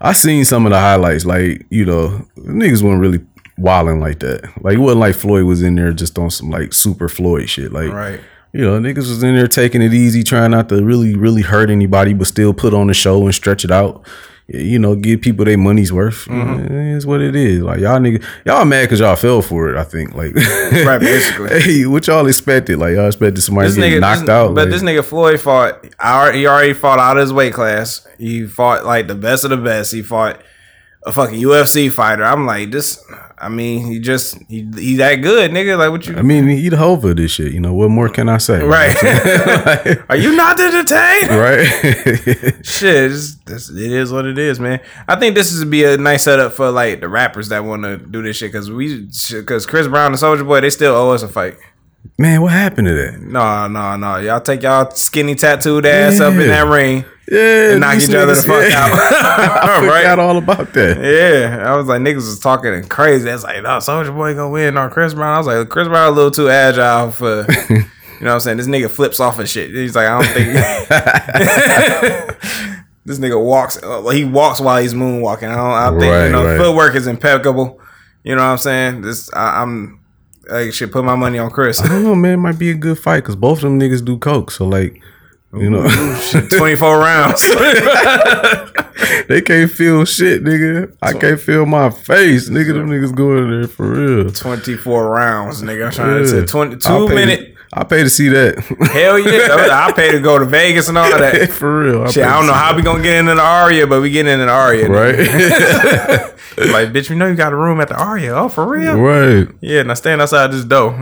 I seen some of the highlights. Like, you know, niggas weren't really wilding like that. Like, it wasn't like Floyd was in there just on some like super Floyd shit. Like, Right. you know, niggas was in there taking it easy, trying not to really, really hurt anybody, but still put on the show and stretch it out. You know, give people their money's worth. Mm-hmm. It is what it is. Like y'all niggas, y'all mad because y'all fell for it. I think. Like, Right, basically. hey, what y'all expected? Like y'all expected somebody This to get nigga knocked this- out. But like- this nigga Floyd fought. He already fought out of his weight class. He fought like the best of the best. He fought a fucking UFC fighter. I'm like, this. I mean, he just he he that good, nigga. Like what you I mean, he the whole of this shit. You know what more can I say? right? Are you not entertained? right. Shit, it's, it's, it is what it is, man. I think this is be a nice setup for like the rappers that want to do this shit because we because Chris Brown and Soulja Boy they still owe us a fight. Man, what happened to that? No, no, no. Y'all take y'all skinny tattooed ass up in that ring. Yeah, And knock each other the fuck yeah. out. I Right? forgot all about that. Yeah, I was like niggas was talking and crazy. It's like, no, Soulja Boy gonna win on Chris Brown. I was like, Chris Brown a little too agile for. You know what I'm saying? This nigga flips off and shit. He's like, I don't think. this nigga walks. uh, He walks while he's moonwalking. I don't. I think Right, you know right. footwork is impeccable. You know what I'm saying? This I, I'm. I should put my money on Chris. I don't know, man. It might be a good fight because both of them niggas do coke. So like, you know, 24 rounds. they can't feel shit, nigga. I can't feel my face, nigga. Them niggas going there for real. 24 rounds, nigga. I'm trying to say 22 I'll minute. I pay to see that. Hell yeah. I pay to go to Vegas and all that. for real. I'll Shit, I don't know how we gonna get into the Aria, but we get into the Aria. Right. Like, bitch, we know you got a room at the Aria. Oh, for real? right. Yeah, now stand outside this door.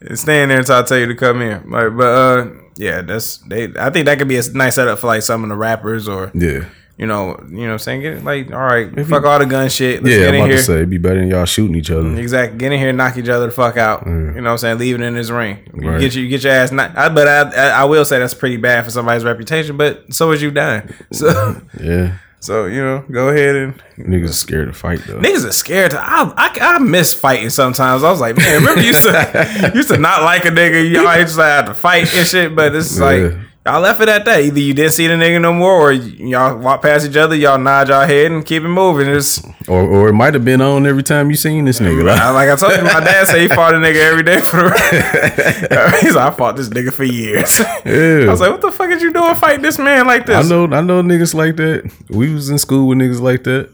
and stand there until I tell you to come in. Like, but uh yeah, that's they I think that could be a nice setup for like some of the rappers or Yeah. You know, you know what I'm saying? Get like, all right, fuck all the gun shit. Let's Yeah, get I'm about here. to say it'd be better than y'all shooting each other. Exactly. Get in here and knock each other the fuck out. You know what I'm saying? Leave it in this ring. You Right. get you get your ass not I, but I, I I will say that's pretty bad for somebody's reputation, but so is you dying. So Yeah. so, you know, go ahead and Niggas are scared to fight though. Niggas are scared to. I, I, I miss fighting sometimes. I was like, man, remember you used to used to not like a nigga. Y'all just had to fight and shit. But it's like Yeah. Y'all left it at that. Either you didn't see the nigga no more, or y'all walk past each other. Y'all nod y'all head and keep it moving. It's Or or it might have been on every time you seen this nigga. Like, I- like I told you, my dad said he fought a nigga every day for the. He's like, I fought this nigga for years. Yeah. I was like, what the fuck is you doing fighting this man like this? I know, I know niggas like that. We was in school with niggas like that.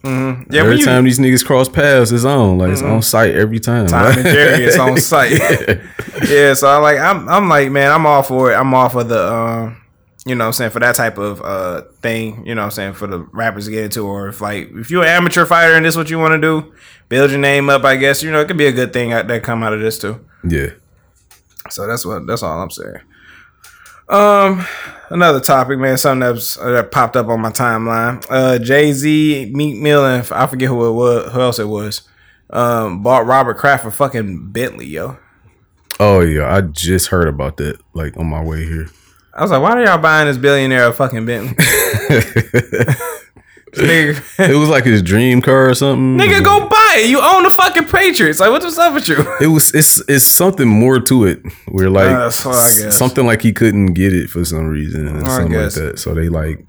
Yeah, every you- time these niggas cross paths, it's on. Like it's on site every time. Time and Jerry it's on site. yeah, so I like I'm I'm like, man, I'm all for it. I'm all for the um you know what I'm saying, for that type of uh thing, you know what I'm saying, for the rappers to get into or if like if you're an amateur fighter and this is what you want to do, build your name up, I guess, you know, it could be a good thing that come out of this too. yeah. So that's what that's all I'm saying. Um, another topic, man, something that's uh, that popped up on my timeline. Uh, Jay Z, Meek Mill, and I forget who it was, who else it was. Um, bought Robert Kraft a fucking Bentley, yo. Oh yeah, I just heard about that. Like on my way here. I was like, why are y'all buying this billionaire a fucking Bentley? nigga, It was like his dream car or something. nigga, go buy it. You own the fucking Patriots. Like, what's up with you? It was it's it's something more to it. Where like Uh, that's what I guess. something like he couldn't get it for some reason I something like that. So they like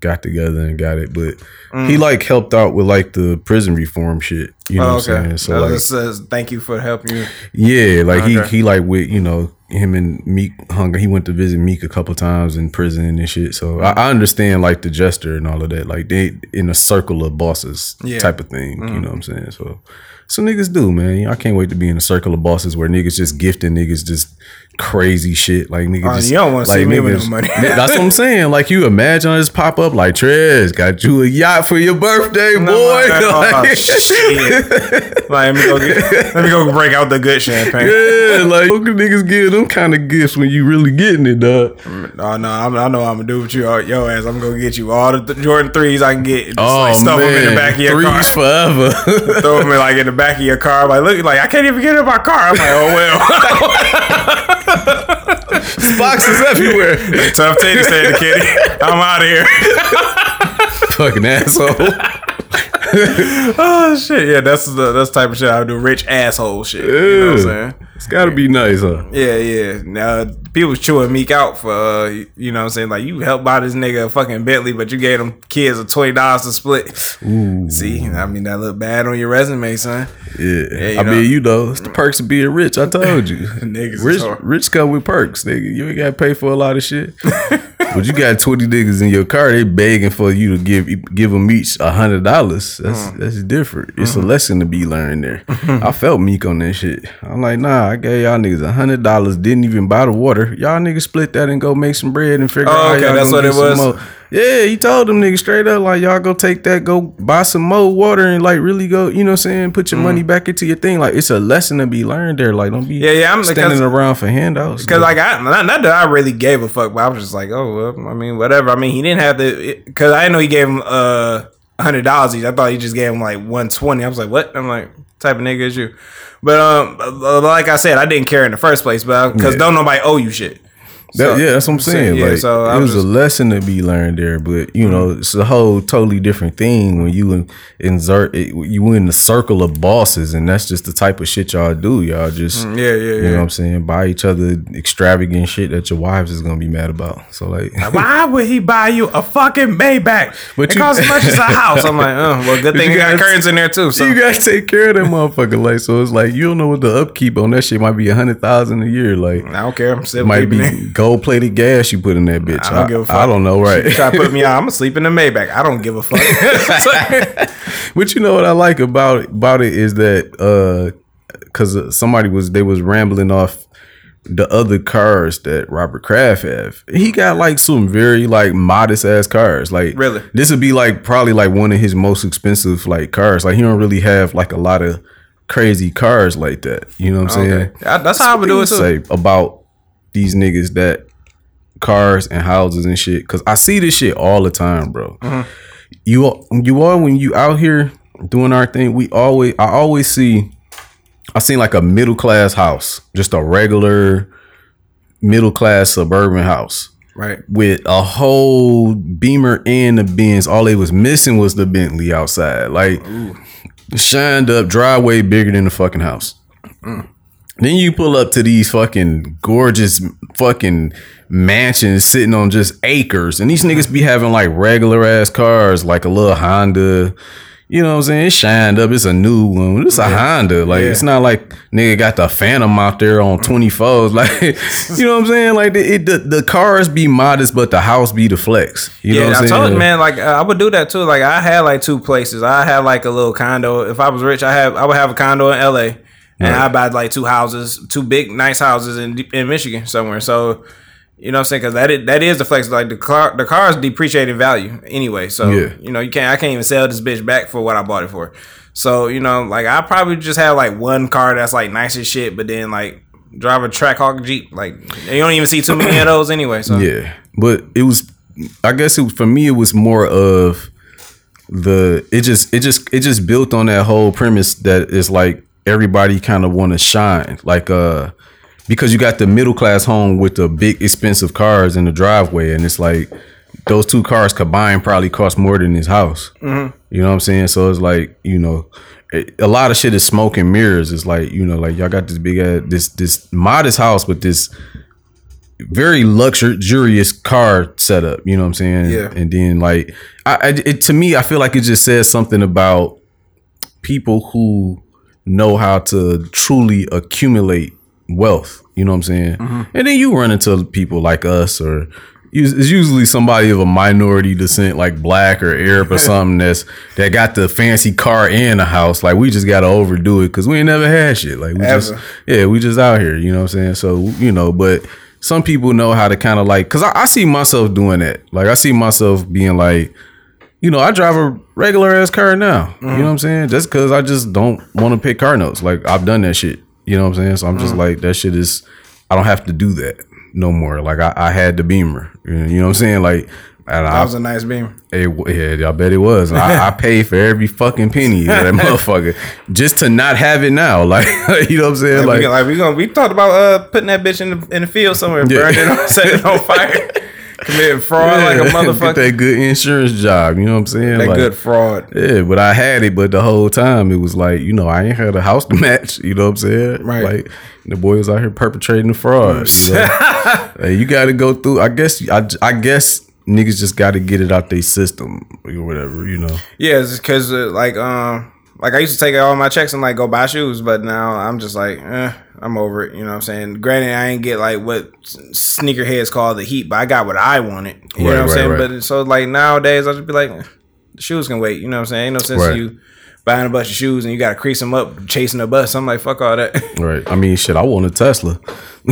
got together and got it. But Mm. he like helped out with like the prison reform shit. You know Oh, what I'm saying? So that like says thank you for helping you. Yeah, like Okay. he he like with you know him and Meek hung. He went to visit Meek a couple times in prison and shit. So I, I understand like the gesture and all of that. Like they in a circle of bosses Yeah. Mm-hmm. type of thing. You know what I'm saying? So so niggas do man. I can't wait to be in a circle of bosses where niggas just gifting niggas just crazy shit. Like niggas. Oh, just, you don't wanna see like, me with no money. that's what I'm saying. Like you imagine I just pop up like Trez got you a yacht for your birthday, boy. oh, Like- shit. Like, let me go get, let me go break out the good champagne. Yeah, like niggas give them kind of gifts when you really getting it, dog. Oh no, I'm, I know what I'm gonna do with you, yo ass. I'm gonna get you all the th- Jordan threes I can get. Just like oh, stuff them in the back of your car. Oh, Threes forever. Throw them in, like in the back of your car. Like look, like I can't even get in my car. I'm like, oh well. Boxes everywhere. Tough titty, said the kitty. I'm out of here. Fucking asshole. oh shit, yeah, that's the that's the type of shit I would do. Rich asshole shit. You know what I'm saying? It's gotta be nice, huh? Yeah, yeah. Now people chewing Meek out for uh, you know what I'm saying? Like you helped buy this nigga a fucking Bentley, but you gave them kids a twenty dollars to split. Ooh. See, I mean that look bad on your resume, son. Yeah. you I know. mean, you know, it's the perks of being rich. I told you. Niggas rich, hard. rich come with perks, nigga. You ain't gotta pay for a lot of shit. but you got 20 niggas in your car, they begging for you to give give them each a hundred dollars. That's Mm. that's different. It's Mm-hmm. a lesson to be learned there. I felt meek on that shit. I'm like, nah, I gave y'all niggas a hundred dollars, didn't even buy the water. Y'all niggas split that and go make some bread and figure Oh, out how okay, y'all that's gonna what it some was? more. Yeah, he told them niggas straight up like y'all go take that, go buy some more water and like really go, you know what I'm saying, put your money back into your thing. Like it's a lesson to be learned there. Like don't be Yeah, yeah, I'm- standing around for handouts. Because like I not, not that I really gave a fuck, but I was just like, oh, well, I mean, whatever. I mean, he didn't have to because I know he gave him uh hundred dollars each. I thought he just gave him like one twenty. I was like, what? I'm like, type of nigga as you? But um, uh, like I said, I didn't care in the first place, but because Yeah. don't nobody owe you shit. That, yeah, that's what I'm saying. yeah, like, so it was Mm-hmm. a lesson to be learned there, but you know, it's a whole totally different thing when you in, insert it, you in the circle of bosses, and that's just the type of shit y'all do. Y'all just, Mm, yeah, yeah, you yeah. know what I'm saying, buy each other extravagant shit that your wives is gonna be mad about. So like, Why would he buy you a fucking Maybach? But it you- costs as much as a house. I'm like, oh, well, good thing you you got curtains in there too. So you gotta take care of that motherfucker. Like, so it's like you don't know what the upkeep on that shit might be a hundred thousand a year. Like, I don't care. I'm still might be. Gold plated gas you put in that bitch. I don't give a fuck. I don't know, right? Try to put me on. I'm gonna sleep in the Maybach. I don't give a fuck. But you know what I like about about it is that uh cuz somebody was they was rambling off the other cars that Robert Kraft have. He got like some very like modest ass cars. Like Really? this would be like probably like one of his most expensive like cars. Like he don't really have like a lot of crazy cars like that. You know what I'm saying? okay. Yeah, that's how I would do it too. Say about these niggas that cars and houses and shit. Cause I see this shit all the time, bro. Mm-hmm. You all- you all when you out here doing our thing, we always I always see I seen like a middle class house, just a regular middle class suburban house Right. with a whole Beamer and the Benz. All they was missing was the Bentley outside. Like shined up driveway bigger than the fucking house. Then you pull up to these fucking gorgeous fucking mansions sitting on just acres, and these niggas be having like regular ass cars, like a little Honda. You know what I'm saying? It's shined up. It's a new one. It's a Honda. Like Yeah. it's not like nigga got the Phantom out there on 24s. Like you know what I'm saying? Like the, it, the the cars be modest, but the house be the flex. You know yeah, what I'm I saying? told you, man. Like uh, I would do that too. Like I had like two places. I had like a little condo. If I was rich, I have I would have a condo in L.A. and I'd buy like two houses, two big nice houses in in Michigan somewhere. So. You know what I'm saying? Because that is, that is the flex. Like the car, the car is depreciating value anyway. So Yeah. you know you can't. I can't even sell this bitch back for what I bought it for. So you know, like I probably just have like one car that's like nice as shit, but then like drive a Trackhawk Jeep. Like you don't even see too many of those anyway. So Yeah, but it was. I guess it was, for me. It was more of the. It just. It just. It just built on that whole premise that it's like everybody kind of want to shine, like uh, because you got the middle class home with the big expensive cars in the driveway, and it's like those two cars combined probably cost more than his house. Mm-hmm. You know what I'm saying? So it's like you know. it- A lot of shit is smoke and mirrors. It's like you know, like y'all got this big ass, this this modest house with this very luxurious car setup. You know what I'm saying? Yeah. And then like, I, I it, to me, I feel like it just says something about people who know how to truly accumulate wealth. You know what I'm saying? Mm-hmm. And then you run into people like us or. It's usually somebody of a minority descent, like black or Arab or something that's that got the fancy car and a house. Like we just gotta overdo it because we ain't never had shit. Like we just, yeah, we just out here. You know what I'm saying? So you know, but some people know how to kind of like, cause I, I see myself doing that. Like I see myself being like, you know, I drive a regular ass car now. You know what I'm saying? Just cause I just don't want to pay car notes. Like I've done that shit. You know what I'm saying? So I'm just like, that shit is, I don't have to do that no more. Like I, I had the Beamer. You know what I'm saying? Like, and that I, was a nice beam. it, yeah, I bet it was. I, I paid for every fucking penny of that motherfucker just to not have it now. Like, you know what I'm saying? Like, Like, we, like we gonna we talked about uh putting that bitch in the in the field somewhere, Yeah. burning it, setting it on fire, committing fraud like a Get motherfucker. that good insurance job. You know what I'm saying? that Like, good fraud. Yeah, but I had it, but the whole time it was like, you know, I ain't had a house to match. You know what I'm saying? Right. Like the boy was out here perpetrating the fraud. You, know? Hey, you got to go through. I guess. I, I guess niggas just got to get it out their system or whatever. You know. Yeah, it's because uh, like um like I used to take all my checks and like go buy shoes, but now I'm just like, eh, I'm over it. You know what I'm saying? Granted, I ain't get like what sneakerheads call the heat, but I got what I wanted. You Right, know what I'm right, saying? right. But so like nowadays, I just be like, eh, The shoes can wait. You know what I'm saying? Ain't no sense you buying a bunch of shoes and you got to crease them up, chasing a bus. I'm like, fuck all that. Right. I mean, shit, I want a Tesla.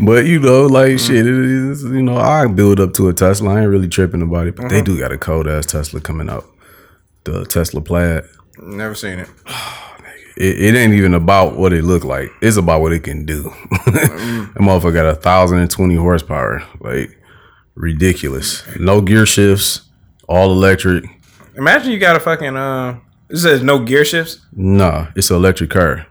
but, you know, like, Mm. shit, it is, you know, I build up to a Tesla. I ain't really tripping about it. But Mm-hmm. they do got a cold ass Tesla coming out. The Tesla Plaid. Never seen it. It, it ain't even about what it look like. It's about what it can do. Mm. that motherfucker got a thousand and twenty horsepower. Like ridiculous. No gear shifts. All electric. Imagine you got a fucking uh. It says no gear shifts. Nah, it's an electric car.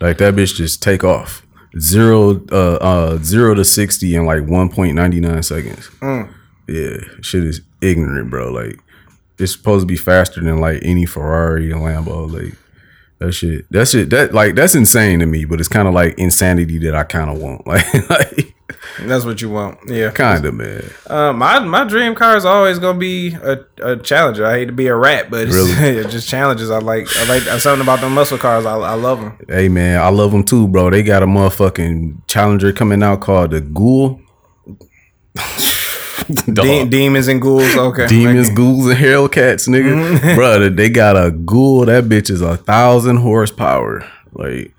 Like that bitch just take off. Zero uh uh zero to sixty in like one point ninety nine seconds. Yeah, shit is ignorant, bro. Like it's supposed to be faster than like any Ferrari and Lambo. Like that shit. That shit. That like that's insane to me. But it's kind of like insanity that I kind of want. Like, like That's what you want. Yeah. kind of man. Uh, my my dream car is always gonna be a, a challenger. I hate to be a rat, but it's, Really? it's just challenges. I like I like something about the muscle cars. I, I love them. Hey man, I love them too, bro. They got a motherfucking Challenger coming out called the Ghoul. De- demons and ghouls. Okay. Demons, Like, ghouls, and Hellcats, nigga. Brother, they got a ghoul. That bitch is a thousand horsepower. Like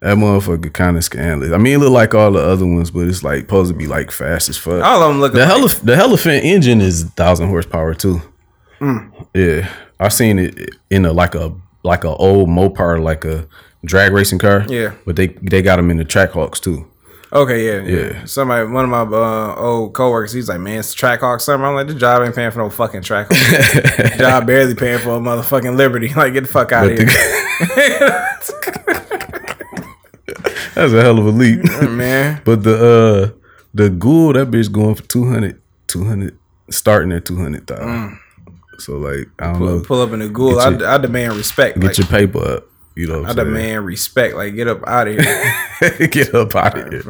that motherfucker kind of scandalous. I mean, it look like all the other ones, but it's like supposed to be like fast as fuck. all of them look the like, Helif- the Hellephant engine is thousand horsepower too. Mm. Yeah, I seen it in a like a like a old Mopar, like a drag racing car. Yeah. but they they got them in the Trackhawks too. Okay, yeah, yeah, Yeah. Somebody, one of my uh, old coworkers, he's like, "Man, it's Trackhawk summer." I'm like, "The job ain't paying for no fucking Trackhawk. job barely paying for a motherfucking Liberty. Like, get the fuck out of here, That's a hell of a leap. man." But the uh the ghoul, that bitch going for 200, 200 starting at two hundred thousand. So like I don't know, Pull up in the ghoul. Your- I, I demand respect. get Like, your paper up. You know, I what demand respect. Like, get up out of here. get up out of here.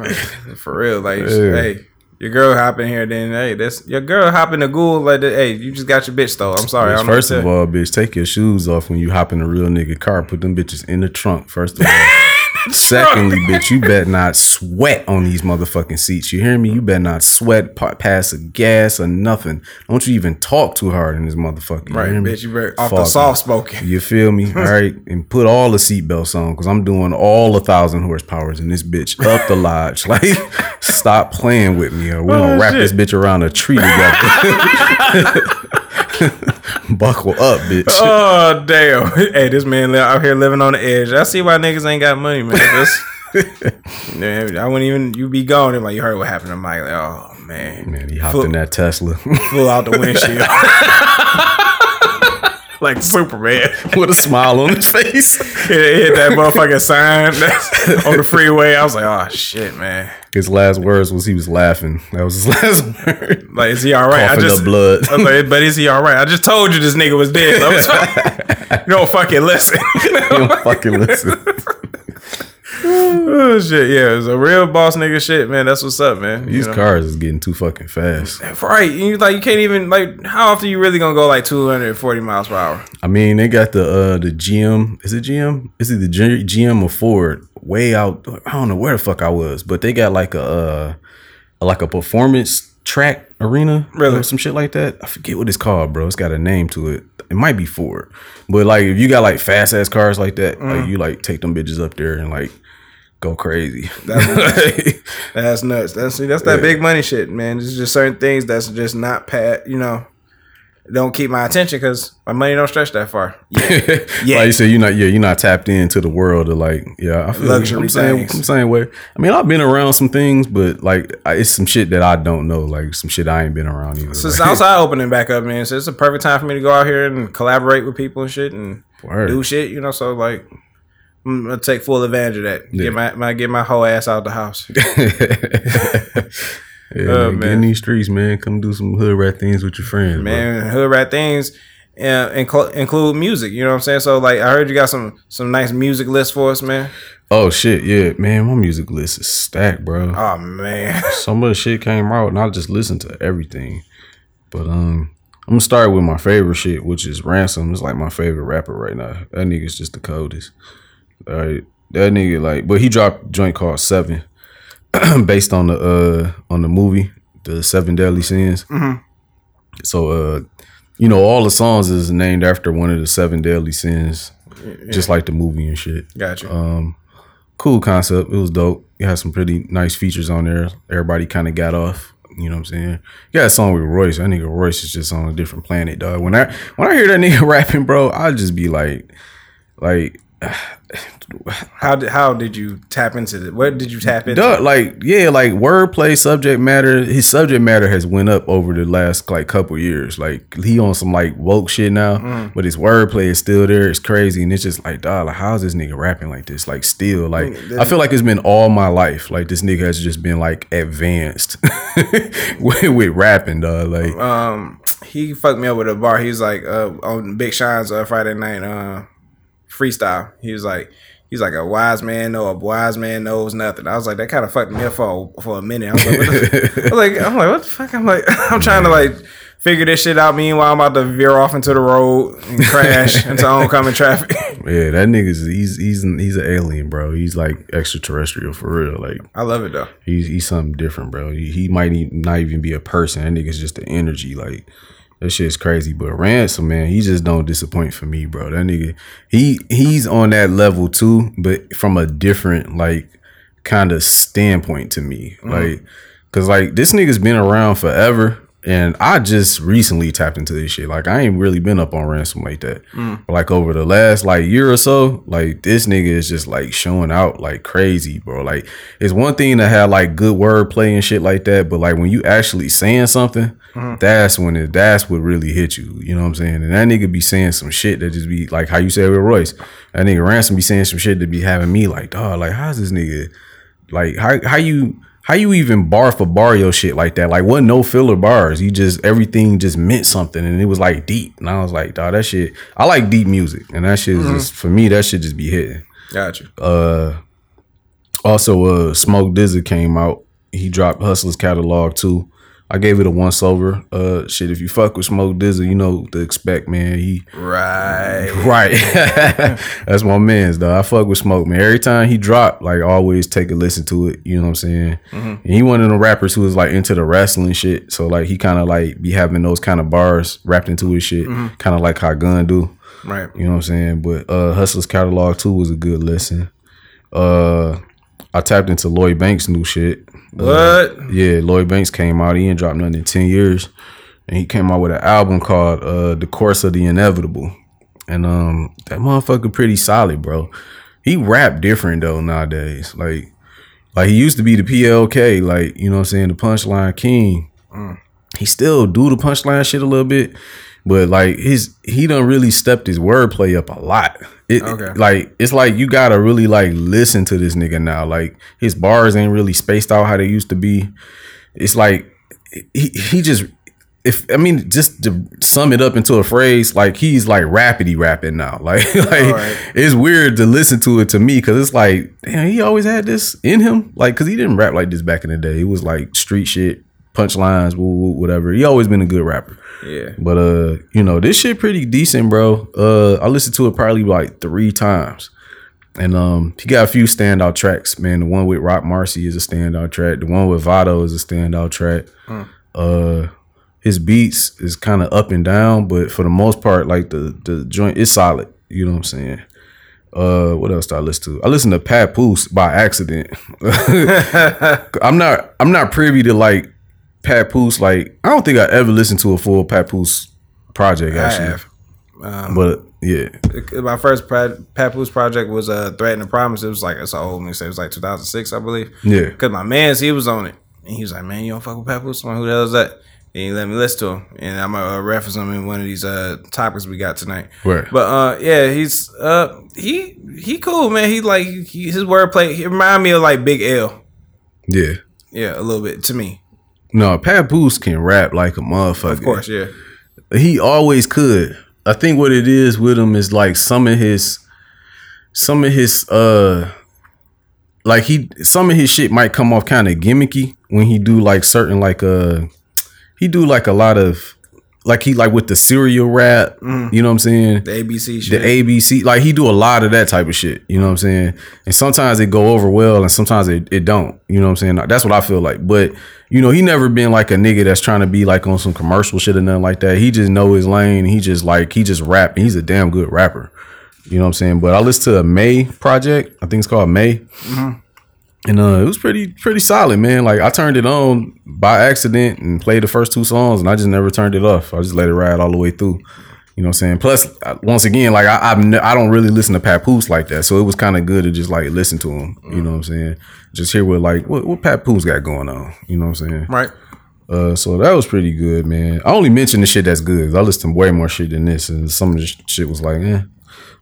For real, like, Yeah. hey, your girl hopping here, then hey, that's your girl hopping in the ghoul. Like, that, hey, you just got your bitch though. I'm sorry. Don't First of all, bitch, take your shoes off when you hop in a real nigga car. Put them bitches in the trunk. First of all. Secondly, bitch, you better not sweat on these motherfucking seats. You hear me? You better not sweat pa- past the gas or nothing. Don't you even talk too hard in this motherfucker. You right, me? bitch. You better off the soft spoken. You feel me? All right. And put all the seatbelts on because I'm doing all a thousand horsepowers in this bitch up the lodge. Like, stop playing with me or we're going to Oh, wrap shit. this bitch around a tree together. Buckle up, bitch. Oh damn! Hey, this man out here living on the edge. I see why niggas ain't got money, man. Man I wouldn't even You'd be gone. And like you heard what happened to Mike. Like, oh man, Man, he hopped Full- in that Tesla flew out the windshield like Superman. with a smile on his face. hit, hit that motherfucking sign on the freeway. I was like, oh shit, man. His last words was he was laughing. That was his last word. Like, is he all right? I just blood. Like, but is he all right? I just told you this nigga was dead. I'm sorry. you don't fucking listen. He don't fucking listen. oh shit, yeah, it's a real boss nigga shit, man. That's what's up, man. These You know? cars is getting too fucking fast. right? You like you can't even like how often you really gonna go like 240 miles per hour? I mean, they got the uh the GM. Is it GM? Is it the G- GM or Ford? Way out. I don't know where the fuck I was, but they got like a uh like a performance track arena, Really? or some shit like that. I forget what it's called, bro. It's got a name to it. It might be Ford, but like if you got like fast ass cars like that, Mm. like you like take them bitches up there and like go crazy. That's nuts. That's see, that's that big money shit, man. There's just certain things that's just not pat. You know, don't keep my attention because my money don't stretch that far. Yeah, Yeah. Like you said, you're not yeah, you're not tapped into the world of like yeah, I feel Luxury I'm saying. I'm saying way. I mean, I've been around some things, but like I, it's some shit that I don't know, like some shit I ain't been around either. So Like, Southside opening back up, man. So it's a perfect time for me to go out here and collaborate with people and shit and Word. do shit. You know, so like. I'm gonna take full advantage of that. Yeah. Get my, my get my whole ass out the house. yeah, Oh, man, get in these streets, man. Come do some hood rat things with your friends, man. man. Hood rat things and inclu- include music. You know what I'm saying? So like, I heard you got some some nice music lists for us, man. Oh shit, yeah, man. My music list is stacked, bro. Oh man, Some of the shit came out, and I just listened to everything. But um, I'm gonna start with my favorite shit, which is Ransom. It's like my favorite rapper right now. That nigga's just the coldest. All right, that nigga like, but he dropped a joint called Seven, based on the uh on the movie, the Seven Deadly Sins. So uh, you know, all the songs is named after one of the seven deadly sins, just like the movie and shit. Gotcha. Um, cool concept. It was dope. It had some pretty nice features on there. Everybody kind of got off. You know what I'm saying? A song with Royce. That nigga Royce is just on a different planet, dog. When I when I hear that nigga rapping, bro, I just be like, like, how did how did you tap into it? Where did you tap into? Duh, like yeah, like wordplay, subject matter. His subject matter has went up over the last like couple years. Like he on some like woke shit now, Mm. but his wordplay is still there. It's crazy, and it's just like, dog, like how's this nigga rapping like this? Like still, like Mm, I feel like it's been all my life. Like this nigga has just been like advanced with, with rapping, dog. Like um he fucked me up with a bar. He was like uh on Big Shine's uh, Friday night uh freestyle. He was like he's like a wise man know a wise man knows nothing. I was like that kind of fucked me up for for a minute. I was like, what the, I was like I'm like what the fuck? I'm like I'm trying to like figure this shit out. Meanwhile, I'm about to veer off into the road and crash into oncoming traffic. yeah, that nigga's he's he's he's an alien, bro. He's like extraterrestrial for real. Like I love it though. He's he's something different, bro. He, he might not even be a person. That nigga's just the energy. Like that shit's crazy. But ransom, man, he just don't disappoint for me, bro. That nigga, he he's on that level too, but from a different like kind of standpoint to me. Mm. Like, cause like this nigga's been around forever. And I just recently tapped into this shit. Like I ain't really been up on ransom like that. Mm. But like over the last like year or so, like this nigga is just like showing out like crazy, bro. Like it's one thing to have like good wordplay and shit like that, but like when you actually saying something, mm. that's when it that's what really hit you. You know what I'm saying? And that nigga be saying some shit that just be like how you said with Royce. That nigga ransom be saying some shit that be having me like, dog, like how's this nigga like how how you how you even bar for bar your shit like that? Like wasn't no filler bars. You just everything just meant something and it was like deep. And I was like, dog, that shit I like deep music. And that shit is just for me, that shit just be hitting. Gotcha. Uh also uh Smoke DZA came out. He dropped Hustler's catalog too. I gave it a once over. Uh shit, if you fuck with Smoke DZA, you know what to expect, man. He Right. Right. That's my man's though. I fuck with Smoke, man. Every time he drop, like always take a listen to it. You know what I'm saying? And he one of the rappers who was like into the wrestling shit. So like he kind of like be having those kind of bars wrapped into his shit. Kind of like how Gunn do. Right. You know what I'm saying? But uh Hustler's catalog too was a good listen. Uh I tapped into Lloyd Banks' new shit. What? Yeah, Lloyd Banks came out. He ain't dropped nothing in ten years, and he came out with an album called uh, "The Course of the Inevitable." And um, that motherfucker pretty solid, bro. He rap different though nowadays. Like, like he used to be the PLK, like you know what I'm saying, the punchline king. He still do the punchline shit a little bit, but like his he done really stepped his wordplay up a lot. It, Okay. Like it's like you gotta really like listen to this nigga now. Like his bars ain't really spaced out how they used to be. It's like he he just if I mean just to sum it up into a phrase, like he's like rapidy rapping now. Like like Alright. it's weird to listen to it to me because it's like damn, he always had this in him. Like because he didn't rap like this back in the day. It was like street shit, punchlines, woo, woo, whatever. He always been a good rapper. Yeah. But uh, you know, this shit pretty decent, bro. Uh I listened to it probably like three times. And um he got a few standout tracks, man. The one with Roc Marci is a standout track. The one with Vado is a standout track. Uh his beats is kind of up and down, but for the most part, like the the joint is solid. You know what I'm saying? Uh, what else did I listen to? I listened to Papoose by accident. I'm not I'm not privy to like Papoose. Like I don't think I ever listened to a full Papoose project I actually. have. But yeah, My first Papoose project was uh, Threat and the Promise. It was like, it's an old mixtape. It was like 2006, I believe. Yeah. Because my man's, he was on it. And he was like, man, you don't fuck with Papoose? I'm like, who the hell is that? And he let me listen to him. And I'm to uh, reference him in one of these uh, topics we got tonight. Right. But uh, yeah, he's, uh, he he cool, man. He like, he, his wordplay, he remind me of like Big L. yeah. Yeah, a little bit to me. No, Papoose can rap like a motherfucker. Of course, yeah. he always could. I think what it is with him is like some of his, some of his, uh, like he, some of his shit might come off kind of gimmicky when he do like certain like uh, he do like a lot of like he like with the serial rap. Mm. You know what I'm saying? The ABC the. ABC, like he do a lot of that type of shit. You know what I'm saying? And sometimes it go over well, and sometimes it, it don't. You know what I'm saying? That's what I feel like. But you know, he never been like a nigga that's trying to be like on some commercial shit or nothing like that. He just know his lane. He just like he just rap. And he's a damn good rapper. You know what I'm saying? But I listen to a May project. I think it's called May. Mm-hmm. And uh, it was pretty pretty solid, man. Like I turned it on by accident and played the first two songs, and I just never turned it off. I just let it ride all the way through. You know what I'm saying? Plus, once again, like I I've I don't really listen to Papoose like that, so it was kind of good to just like listen to him. You know what I'm saying? Just hear what like what what Papoose got going on. You know what I'm saying? right. Uh, so that was pretty good, man. I only mentioned the shit that's good. I listened to way more shit than this, and some of the shit was like, eh.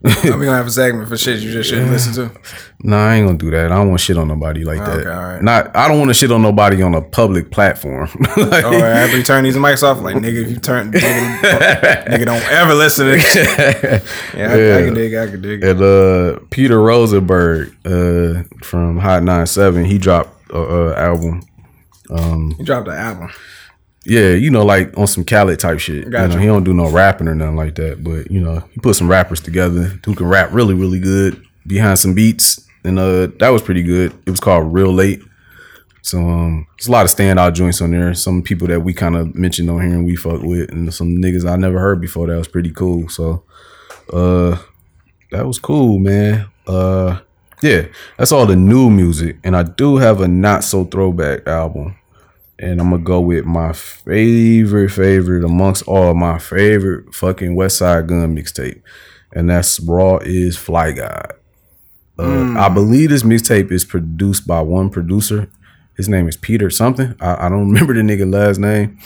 we gonna have a segment for shit you just shouldn't listen to. Nah, I ain't gonna do that. I don't want shit on nobody like that. Okay, all right. Not, I don't want to shit on nobody on a public platform. like, Or after you turn these mics off, like nigga, if you turn nigga, nigga don't ever listen to this. shit. Yeah, I, I can dig. I can dig. And uh, Peter Rosenberg uh, from Hot 97, he dropped a uh, album. He dropped an album. Yeah, you know, like on some Khaled type shit. Gotcha. You know, he don't do no rapping or nothing like that. But you know, he put some rappers together who can rap really, really good behind some beats, and uh, that was pretty good. It was called Real Late. So um, there's a lot of standout joints on there. Some people that we kind of mentioned on here and we fuck with, and some niggas I never heard before. That was pretty cool. So uh, that was cool, man. Uh, yeah, that's all the new music, and I do have a not so throwback album and I'm gonna go with my favorite favorite amongst all my favorite fucking Westside Gunn mixtape, and that's Raw is Fly God. Uh, I believe this mixtape is produced by one producer. His name is Peter something. I, I don't remember the nigga last name.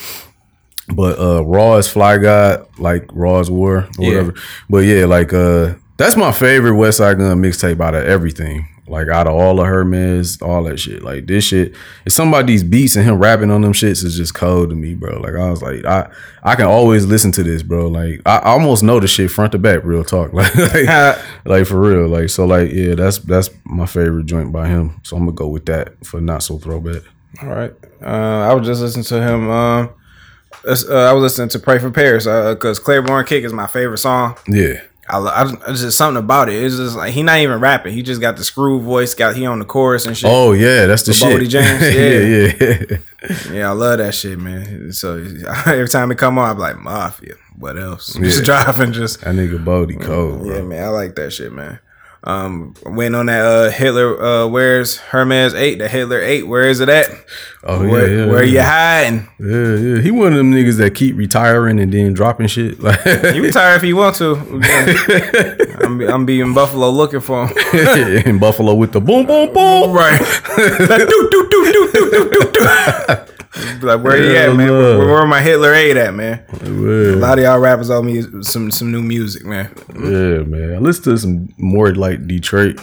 But uh Raw is Fly God, like Raw's War or Yeah. whatever. But yeah, like uh that's my favorite Westside Gunn mixtape out of everything. Like out of all of Hermes, all that shit. Like this shit, it's some of these beats and him rapping on them shits is just cold to me, bro. Like I was like, I I can always listen to this, bro. Like I, almost know the shit front to back, real talk. Like, like like for real. Like so like yeah, that's that's my favorite joint by him. So I'm gonna go with that for not so throwback. All right. Uh, I was just listening to him. Um, uh, I was listening to "Pray for Paris" because "Claiborne Kick" is my favorite song. Yeah. I, I, just something about it. It's just like he not even rapping. He just got the screw voice. Got he on the chorus and shit. Oh yeah, that's the With shit. Boldy James? yeah, yeah. Yeah, I love that shit, man. So every time it come on, I'm like Mafia. What else? Just driving, just That nigga Bodie mm, cold, bro. yeah, man. I like that shit, man. Um, went on that uh, Hitler uh, Hermes eight, the Hitler eight. Where is it at? Oh yeah, where, yeah, where yeah. you hiding? Yeah, yeah. He one of them niggas that keep retiring and then dropping shit. Like you retire if you want to. I'm, I'm be in Buffalo looking for him. in Buffalo with the boom, boom, boom. Right. like, do, do, do, do, do, do, do. Like where you at, man? Where, where my Hitler eight at, man? A lot of y'all rappers owe me some some new music, man. yeah, man. I listened to some more like Detroit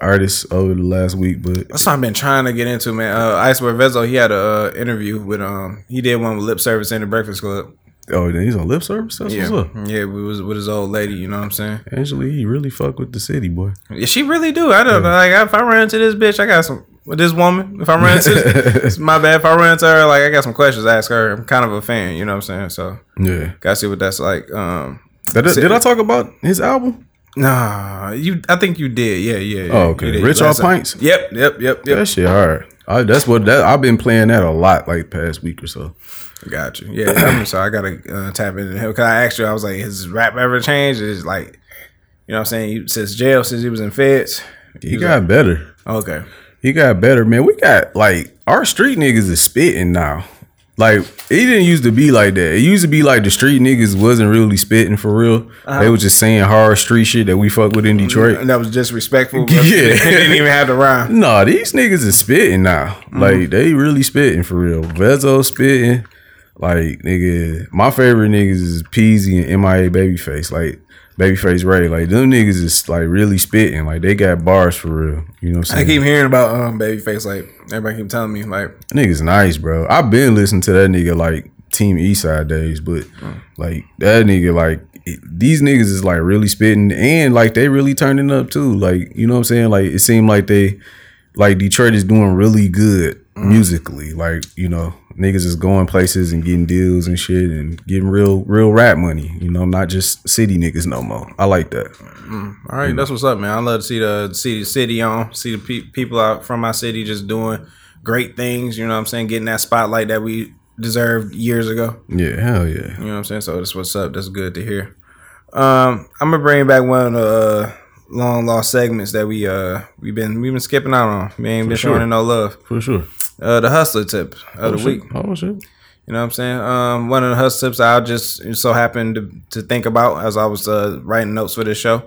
artists over the last week, but That's what I've been trying to get into, man. Uh, Icewear Vezo, he had a uh, interview with um, he did one with Lip Service in the Breakfast Club. oh, then he's on lip service. That's Yeah, what's up. yeah, we was with his old lady. You know what I'm saying? Angela, he really fuck with the city, boy. Yeah, she really do. I don't know. Like if I run into this bitch, I got some with this woman. If I run into, this, it's my bad. If I run into her, like I got some questions to ask her. I'm kind of a fan. You know what I'm saying? So Yeah. gotta see what that's like. Um, Did, I- did I talk about his album? nah, you. I think you did. Yeah, yeah. yeah. Oh, okay. Rich Off. Pints? Yep, yep, yep, yep. That shit hard. I, that's what that I've been playing that a lot like past week or so. Got you. Yeah, I'm so I gotta uh, tap into him because I asked you. I was like, has his rap ever changed? Is like, you know, what I'm saying you, since jail, since he was in feds. He was got better. okay. He got better, man. We got like our street niggas is spitting now. Like it didn't used to be like that. It used to be like the street niggas wasn't really spitting for real. Uh-huh. They was just saying hard street shit that we fuck with in Detroit. And that was disrespectful. Yeah. they didn't even have to rhyme. Nah, these niggas is spitting now. Mm-hmm. Like they really spitting for real. Vezo spitting. Like nigga, my favorite niggas is Peezy and MIA Babyface. Like Babyface Ray. Like them niggas is like really spitting. Like they got bars for real. You know what I'm saying? I keep hearing about um Babyface. Like everybody keep telling me, like Nigga's nice, bro. I've been listening to that nigga like Team Eastside days, but like that nigga, like it- these niggas is like really spitting and like they really turning up too. Like, you know what I'm saying? Like it seemed like they like Detroit is doing really good musically. Like, you know, niggas is going places and getting deals and shit and getting real real rap money. You know, not just city niggas no more. I like that. All right, that's what's up, man. I love to see the see the city on, see the pe- people out from my city just doing great things. You know what I'm saying? Getting that spotlight that we deserved years ago. Yeah, hell yeah. You know what I'm saying? So that's what's up. That's good to hear. Um, I'm gonna bring back one of the uh, long lost segments that we uh we've been we've been skipping out on. We ain't been sure. showing no love. For sure. Uh, the hustler tip of the shit. week. Oh shit. You know what I'm saying? Um, one of the hustle tips I just so happened to, to think about as I was uh, writing notes for this show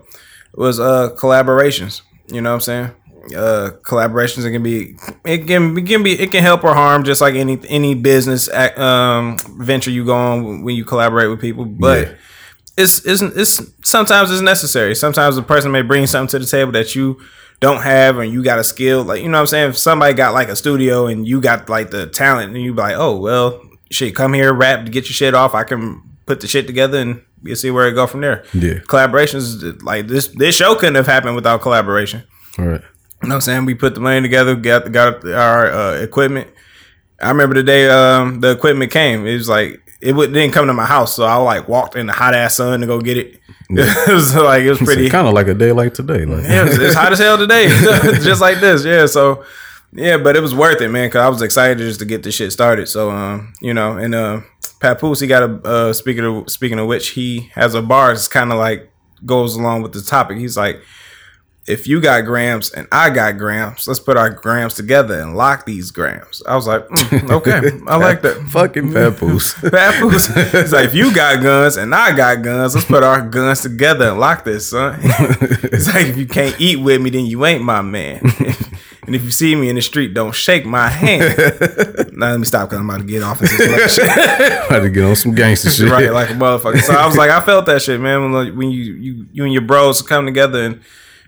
was uh, collaborations. You know what I'm saying? Uh, collaborations it can be it can it can be it can help or harm just like any any business ac- um, venture you go on when you collaborate with people, but. Yeah. It's, it's it's sometimes it's necessary. Sometimes a person may bring something to the table that you don't have and you got a skill. Like you know what I'm saying? If somebody got like a studio and you got like the talent and you be like, oh well, shit, come here, rap to get your shit off. I can put the shit together and you'll see where it go from there. Yeah. Collaborations like this this show couldn't have happened without collaboration. All right. You know what I'm saying? We put the money together, got got our uh, equipment. I remember the day um, the equipment came. It was like it would, didn't come to my house, so I like walked in the hot ass sun to go get it. it was like it was pretty. kind of like a day like today. Like Yeah, it's, it's hot as hell today, just like this. Yeah, so yeah, but it was worth it, man. Cause I was excited just to get this shit started. So um, you know, and uh, Papoose, he got a uh, speaking of speaking of which, he has a bar. It's kind of like goes along with the topic. He's like, if you got grams and I got grams, let's put our grams together and lock these grams. I was like, mm, okay, I like that. fucking papoose. Papoose. It's like if you got guns and I got guns, let's put our guns together and lock this, son. it's like if you can't eat with me, then you ain't my man. and if you see me in the street, don't shake my hand. now let me stop because I'm about to get off into some. Had to get on some gangster shit. right, like a motherfucker. So I was like, I felt that shit, man. When, when you you you and your bros come together and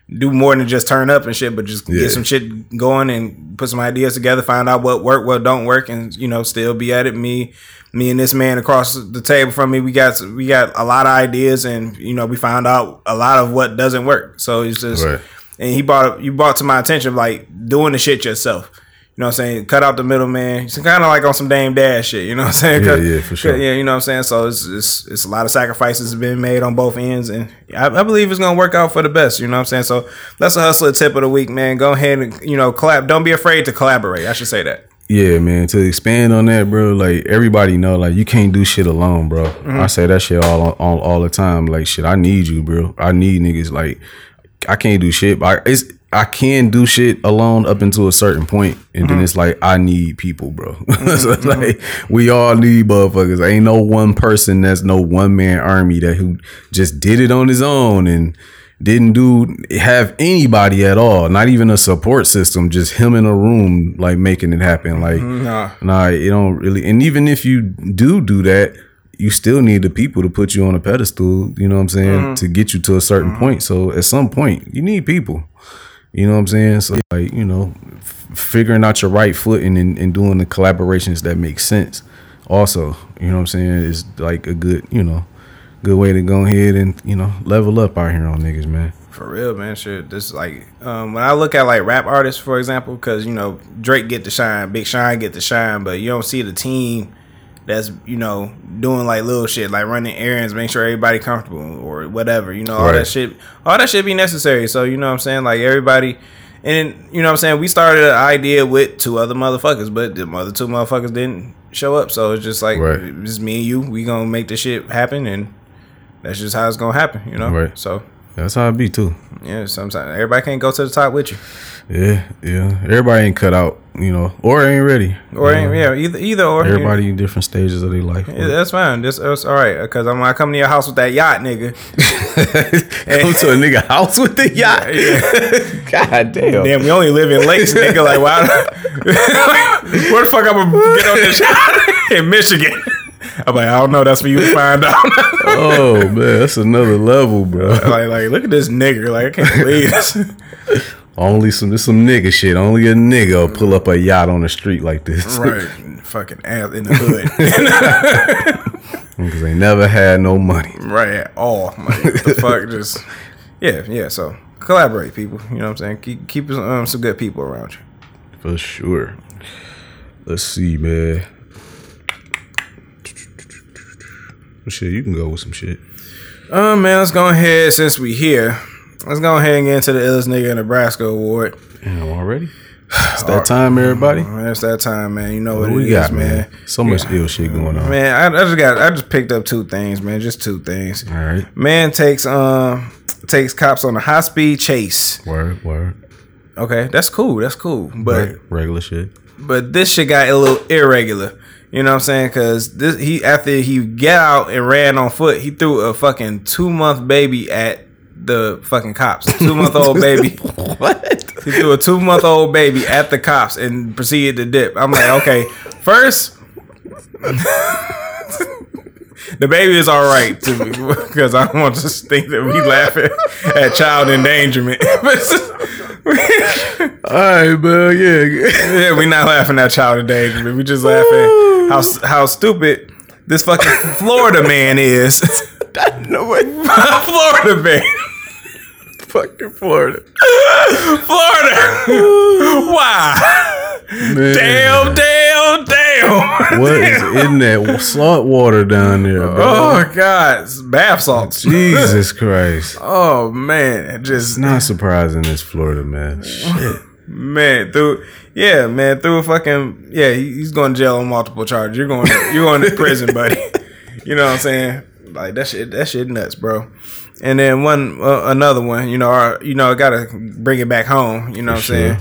do more than just turn up and shit, but just Yeah. get some shit going and put some ideas together, find out what work, what don't work, and you know, still be at it. Me, me and this man across the table from me, we got we got a lot of ideas, and you know, we found out a lot of what doesn't work. So it's just, Right. and he brought you brought to my attention like doing the shit yourself. You know what I'm saying? Cut out the middleman. It's kind of like on some Dame Dash shit. You know what I'm saying? Yeah, yeah, for sure. Yeah, you know what I'm saying. So it's it's, it's a lot of sacrifices have been made on both ends, and I, I believe it's gonna work out for the best. You know what I'm saying. So that's a hustler tip of the week, man. Go ahead and you know clap. Don't be afraid to collaborate. I should say that. Yeah, man. To expand on that, bro, like everybody know, like you can't do shit alone, bro. Mm-hmm. I say that shit all, all all the time. Like shit, I need you, bro. I need niggas. Like I can't do shit, but I, it's I can do shit alone up mm-hmm. until a certain point, and then mm-hmm. it's like I need people, bro. so it's like we all need motherfuckers. Ain't no one person that's no one man army that who just did it on his own and didn't do have anybody at all, not even a support system, just him in a room like making it happen. Like Nah. nah, it don't really. And even if you do do that, you still need the people to put you on a pedestal. You know what I'm saying to get you to a certain point. So at some point, you need people. You know what I'm saying? So like you know, f- figuring out your right foot and, and doing the collaborations that make sense. Also, you know what I'm saying is like a good you know good way to go ahead and you know level up out here on niggas, man. For real, man. Shit, this like um, when I look at like rap artists, for example, because you know Drake get the shine, Big Sean get the shine, but you don't see the team that's you know doing like little shit, like running errands, make sure everybody comfortable or whatever. You know all Right. that shit, all that shit be necessary. So you know what I'm saying, like everybody. And you know what I'm saying? We started an idea with two other motherfuckers, but the other two motherfuckers didn't show up. So it's just like Right. it's just me and you. We gonna make this shit happen, and that's just how it's gonna happen. You know? Right. So That's how it be too. yeah, sometimes everybody can't go to the top with you, Yeah, yeah. Everybody ain't cut out, you know, or ain't ready. or ain't, know, yeah, either either or. Everybody in different stages of their life. yeah, that's fine. That's, that's all right. Because I'm I come to your house with that yacht, nigga. Come to a nigga house with the yacht. God damn. Damn, we only live in lakes, nigga. Like, why? where the fuck I'm gonna get on this yacht in Michigan? I'm like, I don't know. That's for you to find out. Oh man, that's another level, bro. like, like, look at this nigga. Like, I can't believe this. Only some this some nigga shit. Only a nigga pull up a yacht on the street like this. Right. Fucking ass in the hood. Because they never had no money. Right at all. Like, the fuck just Yeah, yeah. So collaborate, people. You know what I'm saying? Keep keep um, some good people around you. For sure. Let's see, man. Shit, you can go with some shit. Um, man, let's go ahead since we here. Let's go ahead and get into the illest nigga in Nebraska award. Damn, already? It's that time, everybody. Man, it's that time, man. You know what, What it we got, is, man. man? So much ill shit going on. Man, I, I just got. I just picked up two things, man. Just two things. All right. Man takes um takes cops on a high speed chase. Word, word. Okay, that's cool. That's cool. But. Regular shit. but this shit got a little irregular. You know what I'm saying? Because this he after he get out and ran on foot, he threw a fucking two month baby at the fucking cops. Two month old baby. What? He threw a two month old baby at the cops and proceeded to dip. I'm like, okay, first. The baby is all right to me because I don't want to think that we laughing at child endangerment. All right, man. Yeah. Yeah, we not laughing at child endangerment. We just laughing how how stupid this fucking Florida man is. no way. Florida man. Fucking Florida. Florida. Why? Man. Damn, damn, damn. What is in that salt water down there, bro? Oh God, bath salts. Jesus Christ. Oh man, just It's not surprising it's Florida, man. Shit. man through. Yeah, man, through a fucking yeah, he's going to jail on multiple charges. You're going, to, you're going to prison, buddy. You know what I'm saying? Like that shit, that shit nuts, bro. And then one, uh, another one, you know, our, you know, I got to bring it back home. You know what I'm sure. saying?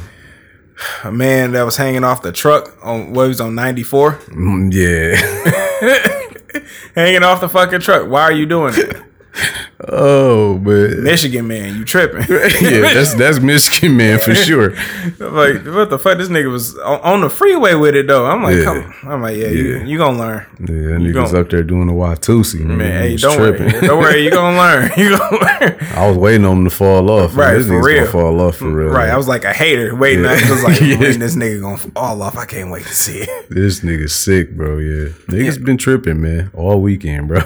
A man that was hanging off the truck on what he was on 94, Mm, Yeah. hanging off the fucking truck. Why are you doing it? Oh but Michigan man, you tripping? Yeah, that's that's Michigan man for sure. like what the fuck? This nigga was on, the freeway with it though. I'm like, Yeah. come. I'm like, yeah, you Yeah. you gonna learn, Yeah, You niggas gon- up there doing the Watusi. Man, man. He Hey, don't tripping. worry, don't worry. You gonna learn. You gonna learn. I was waiting on him to fall off. Right, this for real. Gonna fall off for real. Right, I was like a hater waiting. I Yeah. was like, Yeah. this nigga gonna fall off. I can't wait to see it, This nigga's sick, bro. Yeah, niggas been tripping, man, all weekend, bro.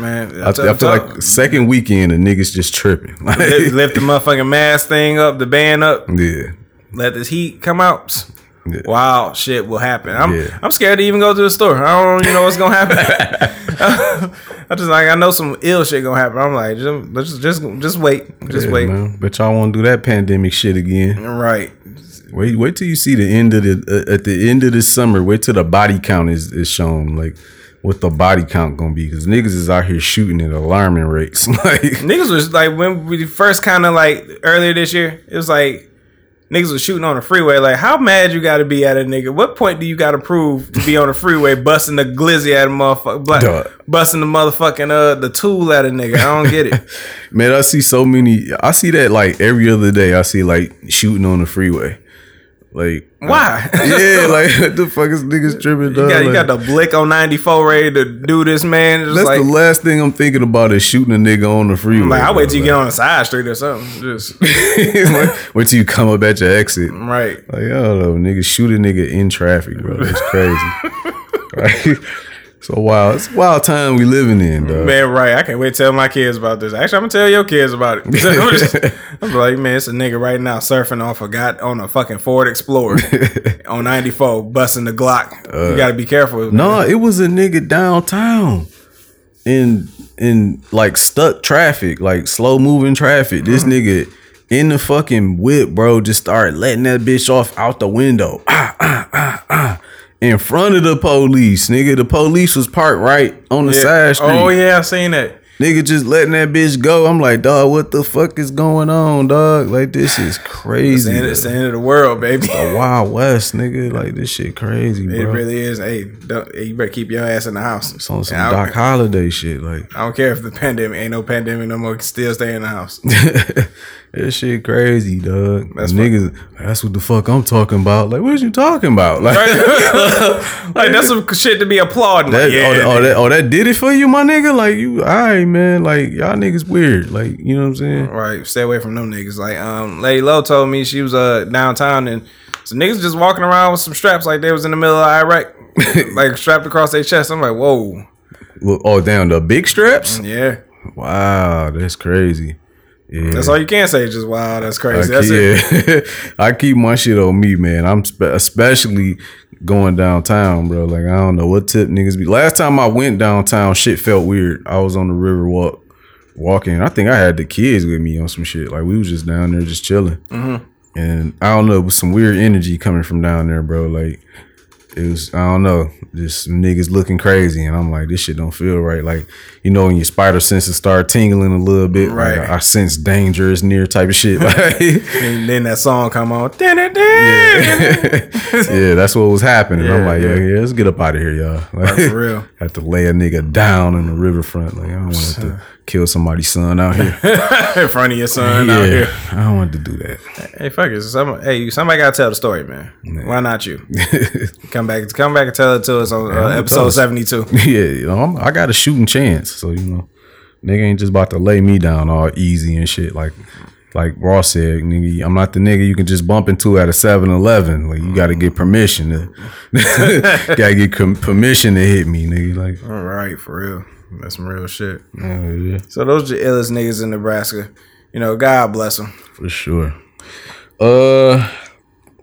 man. I, I feel like second weekend, the niggas just tripping. Like, lift, lift the motherfucking mask thing up, the band up, yeah, let this heat come out. Yeah. Wild shit will happen. I'm Yeah. I'm scared to even go to the store. I don't even know what's gonna happen. I just like I know some ill shit gonna happen. I'm like just just just, just wait, just yeah, wait. man. But y'all want to do that pandemic shit again? Right. Wait, wait till you see the end of the uh, at the end of the summer. Wait till the body count is, is shown, like what the body count gonna be, because niggas is out here shooting at alarming rates. like, Niggas was like when we first kind of like earlier this year, it was like niggas was shooting on the freeway. Like, how mad you got to be at a nigga? What point do you got to prove to be on the freeway busting the glizzy at a motherfucker, black, busting the motherfucking uh the tool at a nigga? I don't get it. man, I see so many. I see that like every other day. I see like shooting on the freeway. Like Why? yeah, like what the fuck is niggas tripping? You got, you got the blick on 94 ready to do this, man. It's That's like, the last thing I'm thinking about is shooting a nigga on the freeway. like, I wait till you get on the side street or something. Just, Like, wait till you come up at your exit. right. Like, I don't know, nigga, shoot a nigga in traffic, bro. It's crazy. right? It's a wild, it's a wild time we living in, dog. Man, right. I can't wait to tell my kids about this. Actually, I'm gonna tell your kids about it. I'm, just, I'm like, man, it's a nigga right now surfing off a got on a fucking Ford Explorer on 94, busting the Glock. you gotta be careful. No, it was a nigga downtown in in like stuck traffic, like slow moving traffic. This nigga in the fucking whip, bro, just started letting that bitch off out the window. Ah, ah, ah, ah. In front of the police, nigga. The police was parked right on the Yeah. side oh, street. Oh yeah, I seen that. Nigga just letting that bitch go. I'm like, dog, what the fuck is going on, dog? Like, this is It's crazy. the, end, it's the end of the world, baby. the Wild West, nigga. Like, this shit crazy, man. It bro. really is. Hey, don't, hey, you better keep your ass in the house. it's on some And Doc Holliday shit. Like, I don't care if the pandemic ain't no pandemic no more. Still stay in the house. That shit crazy, dog. That's niggas. That's what the fuck I'm talking about. Like, what you talking about? Like, like that's some shit to be applauding. that, Like, yeah, oh, that, oh, that, oh, that did it for you, my nigga. Like, you, all right, man. Like, y'all niggas weird. Like, you know what I'm saying? Right, stay away from them niggas. Like, um, Lady Low told me she was uh downtown and some niggas just walking around with some straps like they was in the middle of Iraq, like strapped across their chest. I'm like, whoa, Well, Oh, damn, the big straps. yeah. Wow, that's crazy. Yeah. That's all you can say. Just wow, that's I crazy. keep, That's it. yeah. I keep my shit on me, man. I'm spe- especially going downtown, bro. Like I don't know what tip niggas be. Last time I went downtown, shit felt weird. I was on the river walk, walking. I think I had the kids with me on some shit. Like we was just down there just chilling. Mm-hmm. And I don't know, it was some weird energy coming from down there, bro. Like it was, I don't know, just niggas looking crazy, and I'm like, this shit don't feel right. Like, you know, when your spider senses start tingling a little bit, right? Right. I, sense danger is near, type of shit. Like, And then that song come on. Yeah. yeah, that's what was happening. I'm like, yeah, yeah. yeah, let's get up out of here, y'all. Like, for real. Have to lay a nigga down in the riverfront. Like, I don't want to kill somebody's son out here. In front of your son out here. I don't want to do that. Hey, fuck it. Some, hey, somebody gotta tell the story, man. Why not you? come back, come back and tell it to us on uh, episode seventy two. yeah, you know, I'm, I got a shooting chance. So you know, nigga ain't just about to lay me down all easy and shit. Like, like Ross said, nigga, I'm not the nigga you can just bump into at a 7-Eleven. Like, you got to get permission to, got to get com- permission to hit me, nigga. Like, All right, for real. That's some real shit. oh, yeah, So those are the illest niggas in Nebraska. You know, God bless them. for sure. Uh,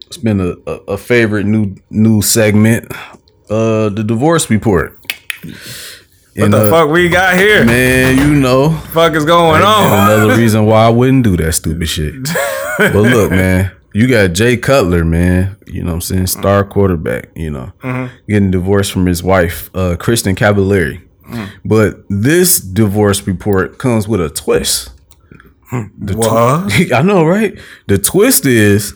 it's been a, a, a favorite new new segment. Uh, the divorce report. What the fuck we got here? uh, Man, you know, fuck is going And on? another reason why I wouldn't do that stupid shit. but look, man, you got Jay Cutler, man. You know what I'm saying? Star quarterback, you know, getting divorced from his wife, uh, Kristin Cavallari. But this divorce report comes with a twist. The What? I know, right? The twist is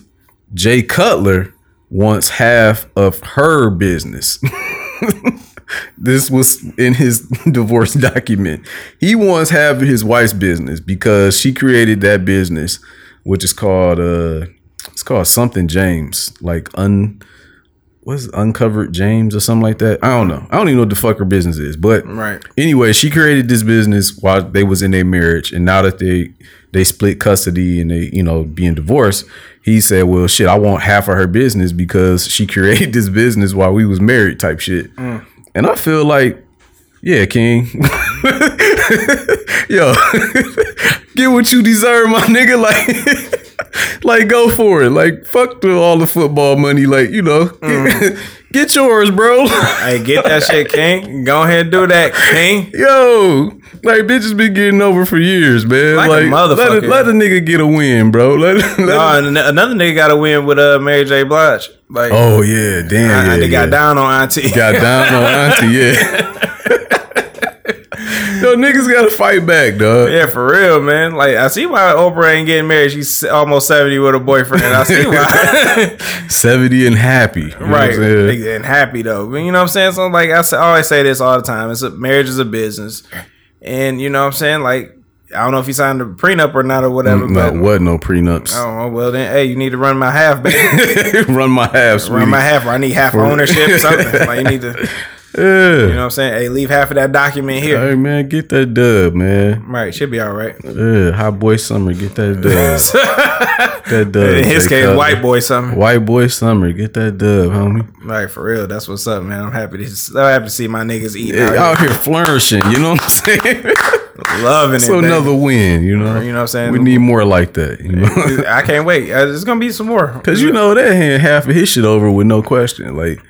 Jay Cutler wants half of her business. this was in his divorce document. He wants half of his wife's business because she created that business, which is called uh it's called something James, like un what's uncovered James or something like that. I don't know. I don't even know what the fuck her business is. But Right. anyway, she created this business while they was in their marriage, and now that they they split custody and they you know being divorced, he said, "Well, shit, I want half of her business because she created this business while we was married." Type shit, mm. and I feel like, yeah, King, yo, get what you deserve, my nigga, like. Like go for it. Like fuck the, all the football money. Like you know, get, get yours, bro. Hey, get that shit, King. Go ahead and do that, King. Yo, like bitches been getting over for years, man. Like a Like, let, a, motherfucker. let a nigga get a win, bro. Let, let No, another nigga got a win with uh, Mary J. Blige. Like, oh yeah, damn. I, yeah, they got down on Auntie. got down on auntie. Yeah. Yo, niggas gotta fight back, dog. Yeah, for real, man. Like, I see why Oprah ain't getting married. She's almost 70 with a boyfriend. I see why. Seventy and happy, You know what I'm right. And happy, though. But you know what I'm saying? So, like, I, always say this all the time. It's a, marriage is a business. And, you know what I'm saying? Like, I don't know if he signed a prenup or not or whatever. Mm, no, but, what? No prenups. Oh, well, then, hey, you need to run my half, baby. Run my half, sweetie. run my half, or I need half ownership or something. Like, you need to, you know what I'm saying? Hey, leave half of that document here. Hey man, get that dub, man. Right, should be all right. Yeah, hot boy summer, get that dub. that dub. In his case, white boy summer. White boy summer, get that dub, homie. Right, for real. That's what's up, man. I'm happy to I'm happy to see my niggas eat Yeah, out here flourishing, you know what I'm saying? loving it. so another win, you know. You know what I'm saying? We need more like that, you know. I can't wait. Uh, There's gonna be some more. Cause you know that hand half of his shit over with no question. Like,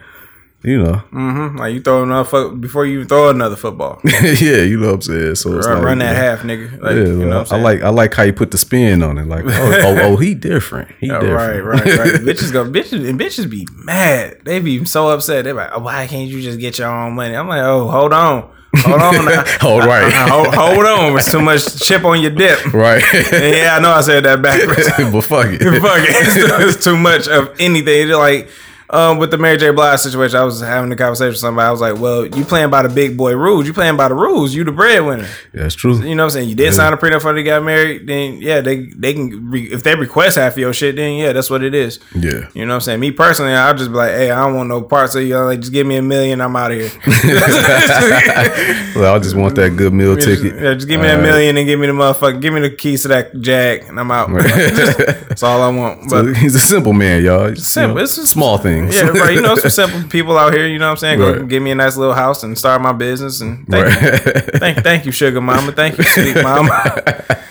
you know. Mhm. like you throw another fo- before you even throw another football. yeah, you know what I'm saying. So it's run, like, run that yeah. half, nigga. Like, Yeah, you know what I'm I like I like how you put the spin on it. Like, oh, oh, oh he different. He Oh, different. right, right, right. bitches go, bitches, and bitches be mad. They be so upset. They're like, oh, why can't you just get your own money? I'm like, oh, hold on, hold on. Oh, right. hold, hold on. It's too much chip on your dip. Right. And yeah, I know I said that backwards. but fuck it. Fuck it. It's, it's too much of anything. It's like um, with the Mary J. Blige situation, I was having a conversation with somebody. I was like, "Well, you playing by the big boy rules. You playing by the rules. You the breadwinner. That's true. You know what I'm saying? You did sign a prenup before they got married. Then yeah, they they can re- if they request half of your shit. Then yeah, that's what it is. Yeah. You know what I'm saying? Me personally, I'll just be like, "Hey, I don't want no parts of you. Like, just give me a million. I'm out of here. Well, I just want that good meal Just, ticket. yeah, just give me a million and give me the motherfucker. Give me the keys to that jack, and I'm out. that's all I want. But So he's a simple man, y'all. It's, simple. you know, It's just small things. Things. Yeah, right. You know, some simple people out here. You know what I'm saying? Go Right. give me a nice little house and start my business. And thank you, thank, thank you, sugar mama. Thank you, sweet mama.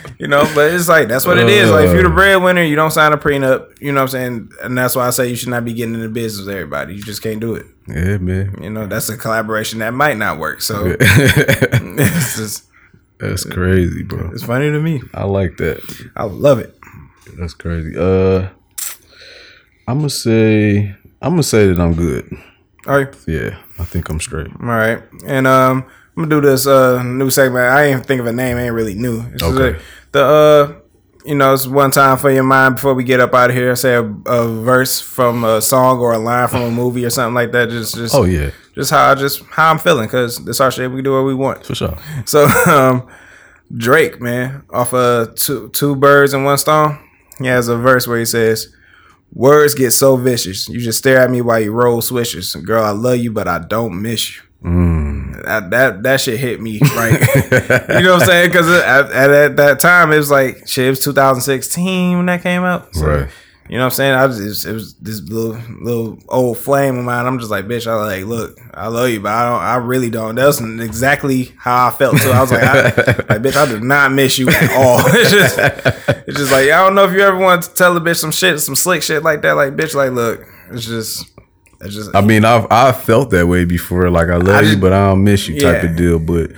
you know, but it's like that's what it is. Like if you're the Uh. breadwinner, you don't sign a prenup. You know what I'm saying? And that's why I say you should not be getting into business with everybody. You just can't do it. yeah, man. You know, that's a collaboration that might not work. So it's just That's crazy, bro. it's funny to me. I like that. I love it. That's crazy. Uh, I'm gonna say I'm gonna say that I'm good. All right. Yeah, I think I'm straight. All right, and um, I'm gonna do this uh new segment. I ain't think of a name. Ain't really new. It's Okay. like the uh, you know, it's one time for your mind before we get up out of here. Say a, a verse from a song or a line from a movie or something like that. Just, just, Oh yeah, just how I just how I'm feeling because this our shit. We can do what we want. for sure. So, um, Drake, man, off of two two birds and one stone, he has a verse where he says. Words get so vicious. You just stare at me while you roll swishers. Girl, I love you, but I don't miss you mm. that that that shit hit me right. you know what I'm saying? Because at, at, at that time it was like shit. It was 2016 when that came out. So, Right. You know what I'm saying? I was just, it was this little little old flame of mine. I'm just like, bitch. I like, look, I love you, but I don't. I really don't. That's exactly how I felt too. I was like, I, like, bitch, I do not miss you at all. it's just, it's just like I don't know if you ever want to tell a bitch some shit, some slick shit like that. Like, bitch, like, look, it's just, it's just. I mean, I've I've felt that way before. Like I love I you, but I don't miss you, type Yeah. of deal. But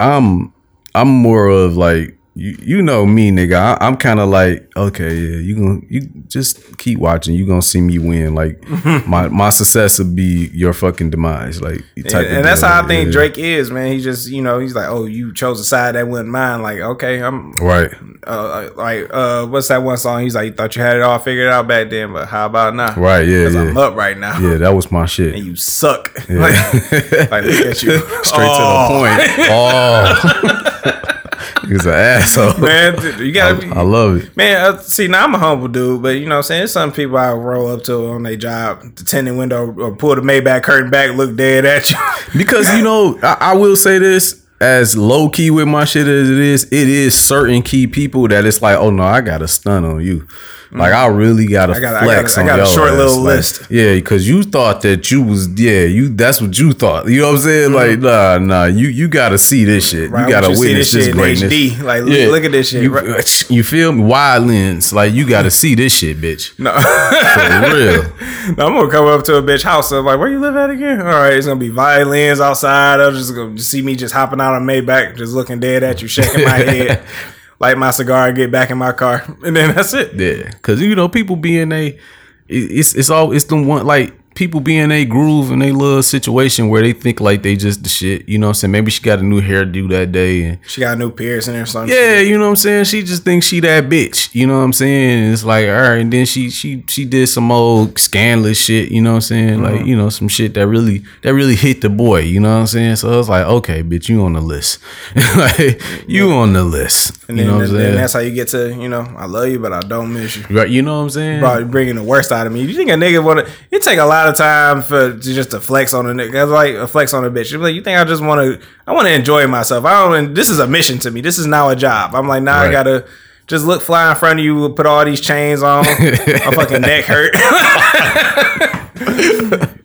I'm I'm more of like you you know me, nigga. I, I'm kind of like okay, yeah, you gonna you just keep watching. You gonna see me win. Like my my success will be your fucking demise. Like type and, of that's how I think Yeah. Drake is, man. He just, you know, he's like, oh, you chose a side that wasn't mine. Like, okay, I'm, Right. uh, like, uh, what's that one song? He's like, you thought you had it all figured out back then, but how about now? Right. Yeah. Yeah. I'm up right now. Yeah. That was my shit. And you suck. like, like, look at you. Straight to the point. Oh. He's an asshole. Man, you gotta be. I love it. Man, uh, see, now I'm a humble dude, but you know what I'm saying? There's some people I roll up to on their job, the tinted window, or pull the Maybach curtain back, look dead at you. Because you know, I, I will say this as low key with my shit as it is, it is certain key people that it's like, oh no, I got to stun on you. Like I really got to I got a- I flex got I on got a your short ass. little Like, list. Yeah, because you thought that you was yeah, you that's what you thought. You know what I'm saying? Like nah, nah, you you got to see this shit. Mm-hmm. Right, you got to you witness this this, greatness. HD. Like, look- look at this shit. You, Right. you feel me? Wide lens. Like you got to see this shit, bitch. No. For real. No, I'm gonna come up to a bitch house. I'm like, where you live at again? All right, it's gonna be violins outside. I'm just gonna see me just hopping out of Maybach, just looking dead at you, shaking my head, light my cigar, get back in my car, and then that's it. Yeah, because you know people being a, it's it's all it's the one like people be in a groove in a little situation where they think like they just the shit. You know what I'm saying? Maybe she got a new hairdo that day and She got a new piercing or something. yeah, you know what I'm saying. She just thinks she that bitch. You know what I'm saying? And it's like all right, and then she she she did some old scandalous shit. You know what I'm saying? Mm-hmm. Like you know some shit that really that really hit the boy. You know what I'm saying? So I was like okay, bitch, you on the list. like you on the list. and you know what I'm then saying? that's how you get to, you know, I love you, but I don't miss you. Right, you know what I'm saying? Probably bringing the worst out of me. You think a nigga wanna? It take a lot of time for to just to flex on a nigga. That's like a flex on a bitch. You like, you think I just want to? I want to enjoy myself. I don't. This is a mission to me. This is now a job. I'm like, now I gotta just look fly in front of you, put all these chains on. my fucking neck hurt.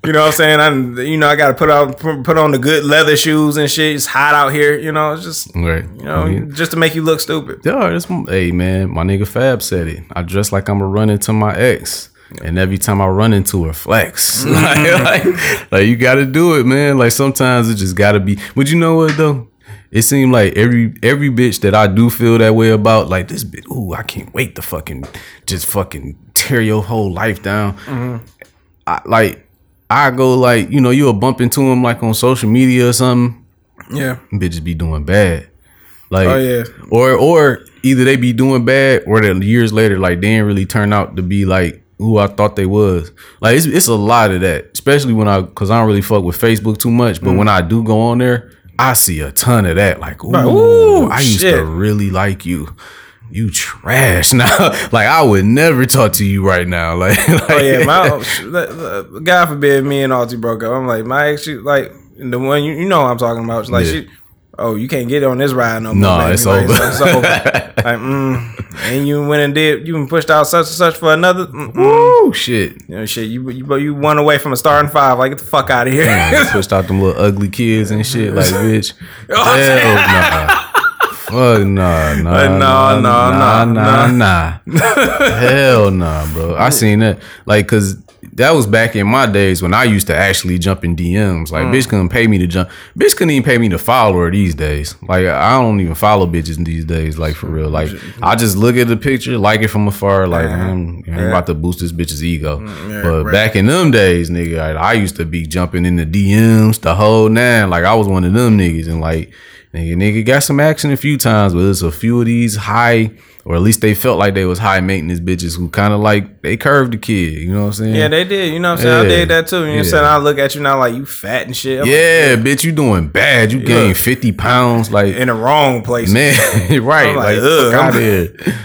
you know what I'm saying? I'm, you know, I gotta put on put on the good leather shoes and shit. It's hot out here. You know, it's just Right. you know, just to make you look stupid. Yeah, that's hey man, my nigga Fab said it. I dress like I'm a run into my ex. And every time I run into her, flex. like, like, like, you gotta do it, man. Like sometimes it just gotta be. But you know what though? It seemed like every every bitch that I do feel that way about, like this bitch, ooh, I can't wait to fucking just fucking tear your whole life down. Mm-hmm. I like I go like, you know, you'll bump into them like on social media or something Yeah. bitches be doing bad. Like, Oh, yeah. or or either they be doing bad, or that years later, like they didn't really turn out to be like who I thought they was. Like it's it's a lot of that, especially when I because I don't really fuck with Facebook too much. Mm. But when I do go on there, I see a ton of that. Like, ooh, ooh, I used shit. to really like you. You trash now. like I would never talk to you right now. Like, like Oh yeah, my God forbid me and Alti broke up. I'm like my ex, she, like the one you, you know I'm talking about. Like Yeah. she, oh, you can't get on this ride no more. Nah, baby. it's Like, over. It's, over. like, mm, and you went and did, you pushed out such and such for another. Mm-mm. Woo, shit. You know, shit, you you you one away from a starting five. Like, get the fuck out of here. Man, pushed out them little ugly kids and shit. Like, bitch. Oh, Hell nah. Fuck nah, nah, Like, nah, nah, nah, nah, nah, nah, nah. Hell nah, bro. I seen that. Like, cause that was back in my days when I used to actually jump in DMs. Like, mm. bitch couldn't pay me to jump. Bitch couldn't even pay me to follow her these days. Like, I don't even follow bitches these days. Like, for real. Like, mm-hmm. I just look at the picture, like it from afar. Like, I'm, I'm about to boost this bitch's ego. Mm, but back in them days, nigga, I, I used to be jumping in the DMs the whole nine. Like, I was one of them niggas, and like. Nigga, nigga got some action a few times, but it's a few of these high, or at least they felt like they was high maintenance bitches who kind of like they curved the kid. You know what I'm saying? yeah, they did. You know what I'm saying? I did that too. You know what I'm saying? I look at you now like you fat and shit. I'm yeah, bitch, you doing bad. You gained 50 pounds. Like, in the wrong place. man, right. I'm like, like, ugh, I'm-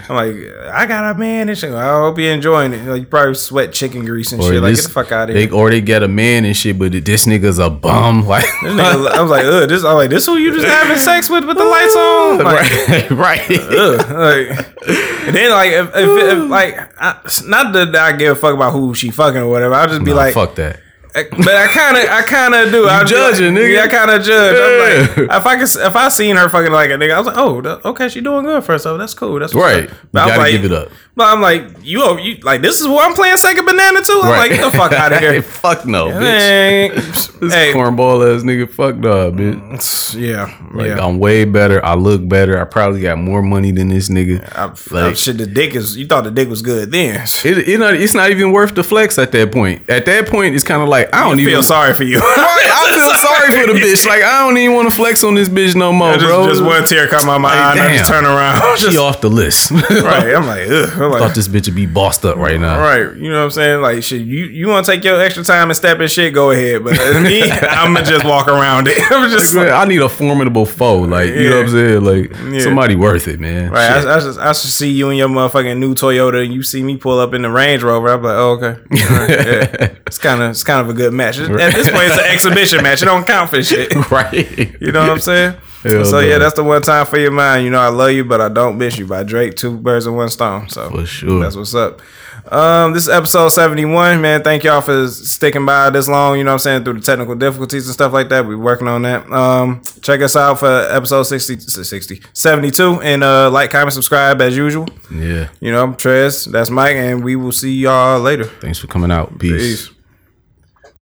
I'm like, I got a man and shit. I hope you're enjoying it. You, know, you probably sweat chicken grease and Or shit. Like, this- get the fuck out of they, here. Or they get a man and shit, but this nigga's a bum. Like, nigga, I was like, ugh, this. I'm like, this who you just having sex with with the lights on? Like, right, right. ugh, like, and then like, if, if, if like, I, not I give a fuck about who she fucking or whatever. I'll just be Nah, like, fuck that. But I kind of, I kind of do. I'm judging, nigga. Yeah, I kind of judge. I'm like, if I could, if I seen her fucking like a nigga, I was like, oh, okay, she doing good for herself. That's cool. That's Right. up. You But I was gotta like- give it up. But I'm like, you, oh, you like this is where I'm playing second Banana too. I'm like, get the fuck out of here. fuck no, bitch. This hey, cornball ass nigga, fuck nah, bitch. Mm, yeah, Like yeah. I'm way better. I look better. I probably got more money than this nigga. I, like- I- shit, the dick is. You thought the dick was good then. It, it not, it's not even worth the flex at that point. At that point, it's kind of like I don't I even feel sorry for you. I feel sorry for the bitch. Like I don't even want to flex on this bitch no more, just, bro. just one tear come out my eye, and I just turn around. She Just, off the list. right, I'm like, ugh. I'm like, Thought this bitch would be bossed up right now. right. You know what I'm saying? Like, shit. You you want to take your extra time and step in shit? Go ahead. But uh, me, I'm gonna just walk around it. I'm just Man, I need a formidable foe. Like you know what I'm saying? Like Yeah. somebody worth it, man. Right. I, I, just, I should see you in your motherfucking new Toyota, and you see me pull up in the Range Rover. I'm like, oh, okay, right, yeah. it's kind of, it's kind of a good match. At this point, it's an exhibition match. It don't count for shit. right. You know what I'm saying? Hell so no. yeah, that's the one time for your mind. You know, I love you, but I don't miss you. By Drake, two birds in one stone. So For sure. that's what's up. Um, this is episode 71, man. Thank y'all for sticking by this long, you know what I'm saying, through the technical difficulties and stuff like that. We're working on that. Um, check us out for episode 60, 60 72, and uh, like, comment, subscribe as usual. Yeah. You know, I'm Trez, that's Mike, and we will see y'all later. Thanks for coming out. Peace. Peace.